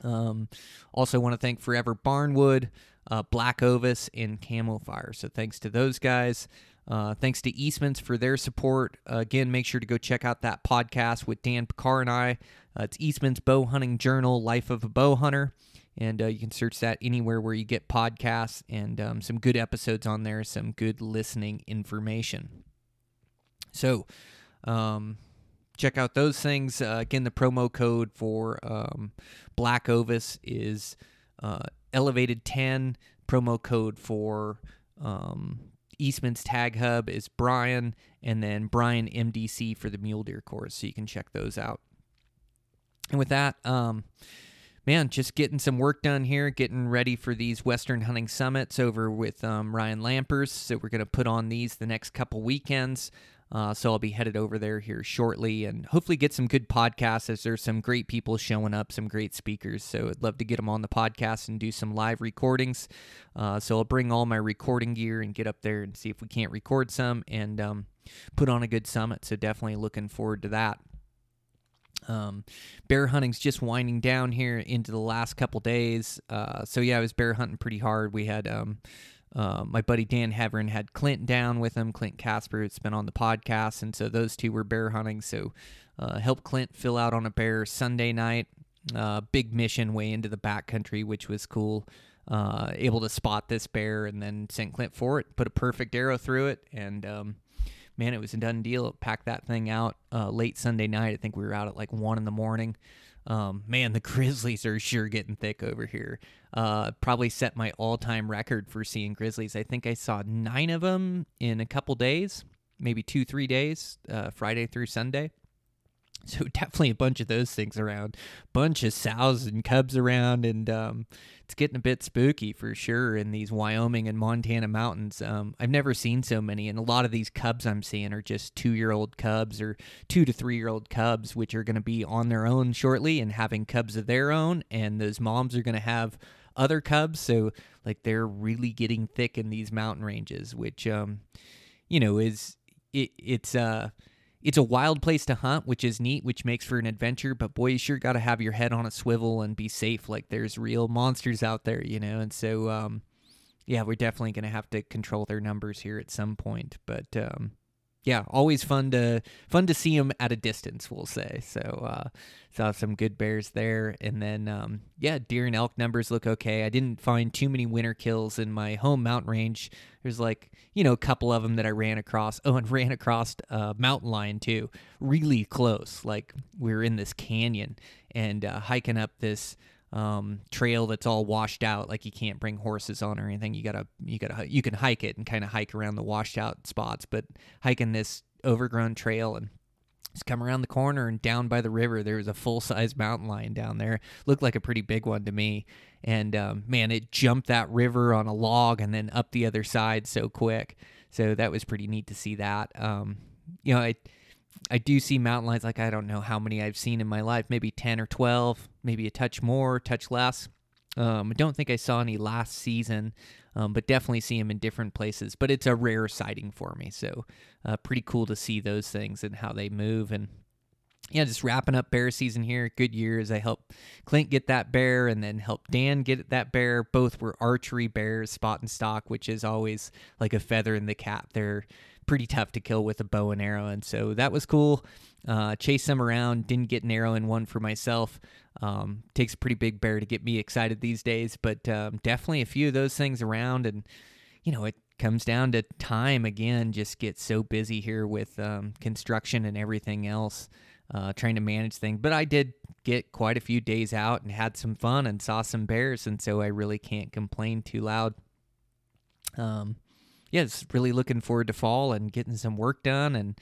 Um, also, want to thank Forever Barnwood, uh, Black Ovis, and Camo Fire. So, thanks to those guys. Uh, thanks to Eastman's for their support. Uh, again, make sure to go check out that podcast with Dan Pickar and I. Uh, it's Eastman's Bow Hunting Journal, Life of a Bow Hunter. And uh, you can search that anywhere where you get podcasts and um, some good episodes on there, some good listening information. So, um, check out those things. Uh, again, the promo code for um, Black Ovis is uh, Elevated 10. Promo code for um, Eastman's Tag Hub is Brian, and then Brian MDC for the Mule Deer course. So you can check those out. And with that, um, man, just getting some work done here, getting ready for these Western Hunting Summits over with um, Ryan Lampers. So we're going to put on these the next couple weekends. Uh, so I'll be headed over there here shortly and hopefully get some good podcasts as there's some great people showing up, some great speakers. So I'd love to get them on the podcast and do some live recordings. Uh, so I'll bring all my recording gear and get up there and see if we can't record some and um, put on a good summit. So definitely looking forward to that. Um, bear hunting's just winding down here into the last couple days. Uh, so yeah, I was bear hunting pretty hard. We had um, uh, my buddy Dan Heverin had Clint down with him. Clint Casper, it's been on the podcast, and so those two were bear hunting. So uh, helped Clint fill out on a bear Sunday night. Uh, big mission way into the backcountry, which was cool. Uh, able to spot this bear and then sent Clint for it. Put a perfect arrow through it, and um, man, it was a done deal. Packed that thing out uh, late Sunday night. I think we were out at like one in the morning. Um, man, the Grizzlies are sure getting thick over here. Uh, probably set my all-time record for seeing Grizzlies. I think I saw nine of them in a couple days, maybe two, three days, uh, Friday through Sunday. So definitely a bunch of those things around, bunch of sows and cubs around, and um, it's getting a bit spooky for sure in these Wyoming and Montana mountains. Um, I've never seen so many, and a lot of these cubs I'm seeing are just two-year-old cubs or two to three-year-old cubs, which are going to be on their own shortly and having cubs of their own, and those moms are going to have other cubs. So like they're really getting thick in these mountain ranges, which um, you know is it, it's uh it's a wild place to hunt, which is neat, which makes for an adventure. But boy, you sure got to have your head on a swivel and be safe. Like there's real monsters out there, you know. And so, um, yeah, we're definitely going to have to control their numbers here at some point. But um, yeah, always fun to fun to see them at a distance. We'll say so. Uh, saw some good bears there, and then um, yeah, deer and elk numbers look okay. I didn't find too many winter kills in my home mountain range. There's like you know a couple of them that I ran across. Oh, and ran across uh, mountain lion too, really close. Like we are in this canyon and uh, hiking up this um, trail that's all washed out. Like you can't bring horses on or anything. You gotta you gotta you can hike it and kind of hike around the washed out spots, but hiking this overgrown trail and just come around the corner and down by the river there was a full size mountain lion down there looked like a pretty big one to me and um, man it jumped that river on a log and then up the other side so quick so that was pretty neat to see that um, you know it I do see mountain lions like I don't know how many I've seen in my life, maybe 10 or 12, maybe a touch more, touch less. Um, I don't think I saw any last season, um, but definitely see them in different places. But it's a rare sighting for me, so uh, pretty cool to see those things and how they move. And yeah, just wrapping up bear season here. Good years. I helped Clint get that bear, and then helped Dan get that bear. Both were archery bears, spot and stock, which is always like a feather in the cap. They're pretty tough to kill with a bow and arrow, and so that was cool. Uh, chased them around, didn't get an arrow in one for myself. Um, takes a pretty big bear to get me excited these days, but um, definitely a few of those things around, and you know it comes down to time again. Just get so busy here with um, construction and everything else, uh, trying to manage things. But I did get quite a few days out and had some fun and saw some bears, and so I really can't complain too loud. Um, yeah, just really looking forward to fall and getting some work done and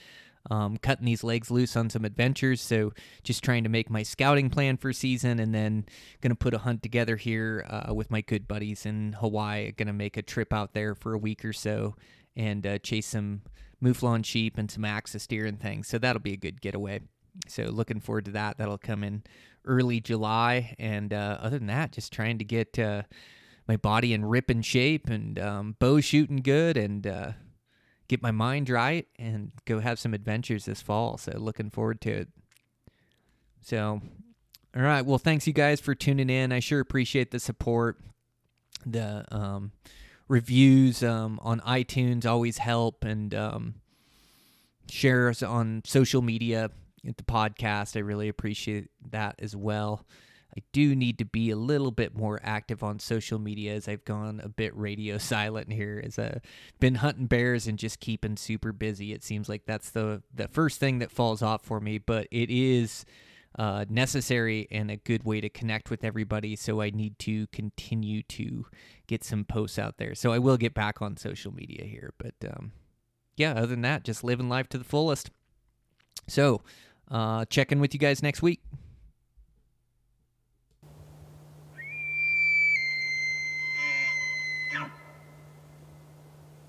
um, cutting these legs loose on some adventures. So just trying to make my scouting plan for season, and then gonna put a hunt together here uh, with my good buddies in Hawaii. Gonna make a trip out there for a week or so and uh, chase some mouflon sheep and some axis deer and things. So that'll be a good getaway. So looking forward to that. That'll come in early July, and uh, other than that, just trying to get uh, my body in ripping shape and um, bow shooting good and uh, get my mind right and go have some adventures this fall. So looking forward to it. So, all right. Well, thanks you guys for tuning in. I sure appreciate the support. The um, reviews um, on iTunes always help, and um, shares on social media at the podcast. I really appreciate that as well. I do need to be a little bit more active on social media as I've gone a bit radio silent here as I've been hunting bears and just keeping super busy. It seems like that's the the first thing that falls off for me, but it is uh, necessary and a good way to connect with everybody. So I need to continue to get some posts out there. So I will get back on social media here, but um, yeah, other than that, just living life to the fullest. So uh, check in with you guys next week.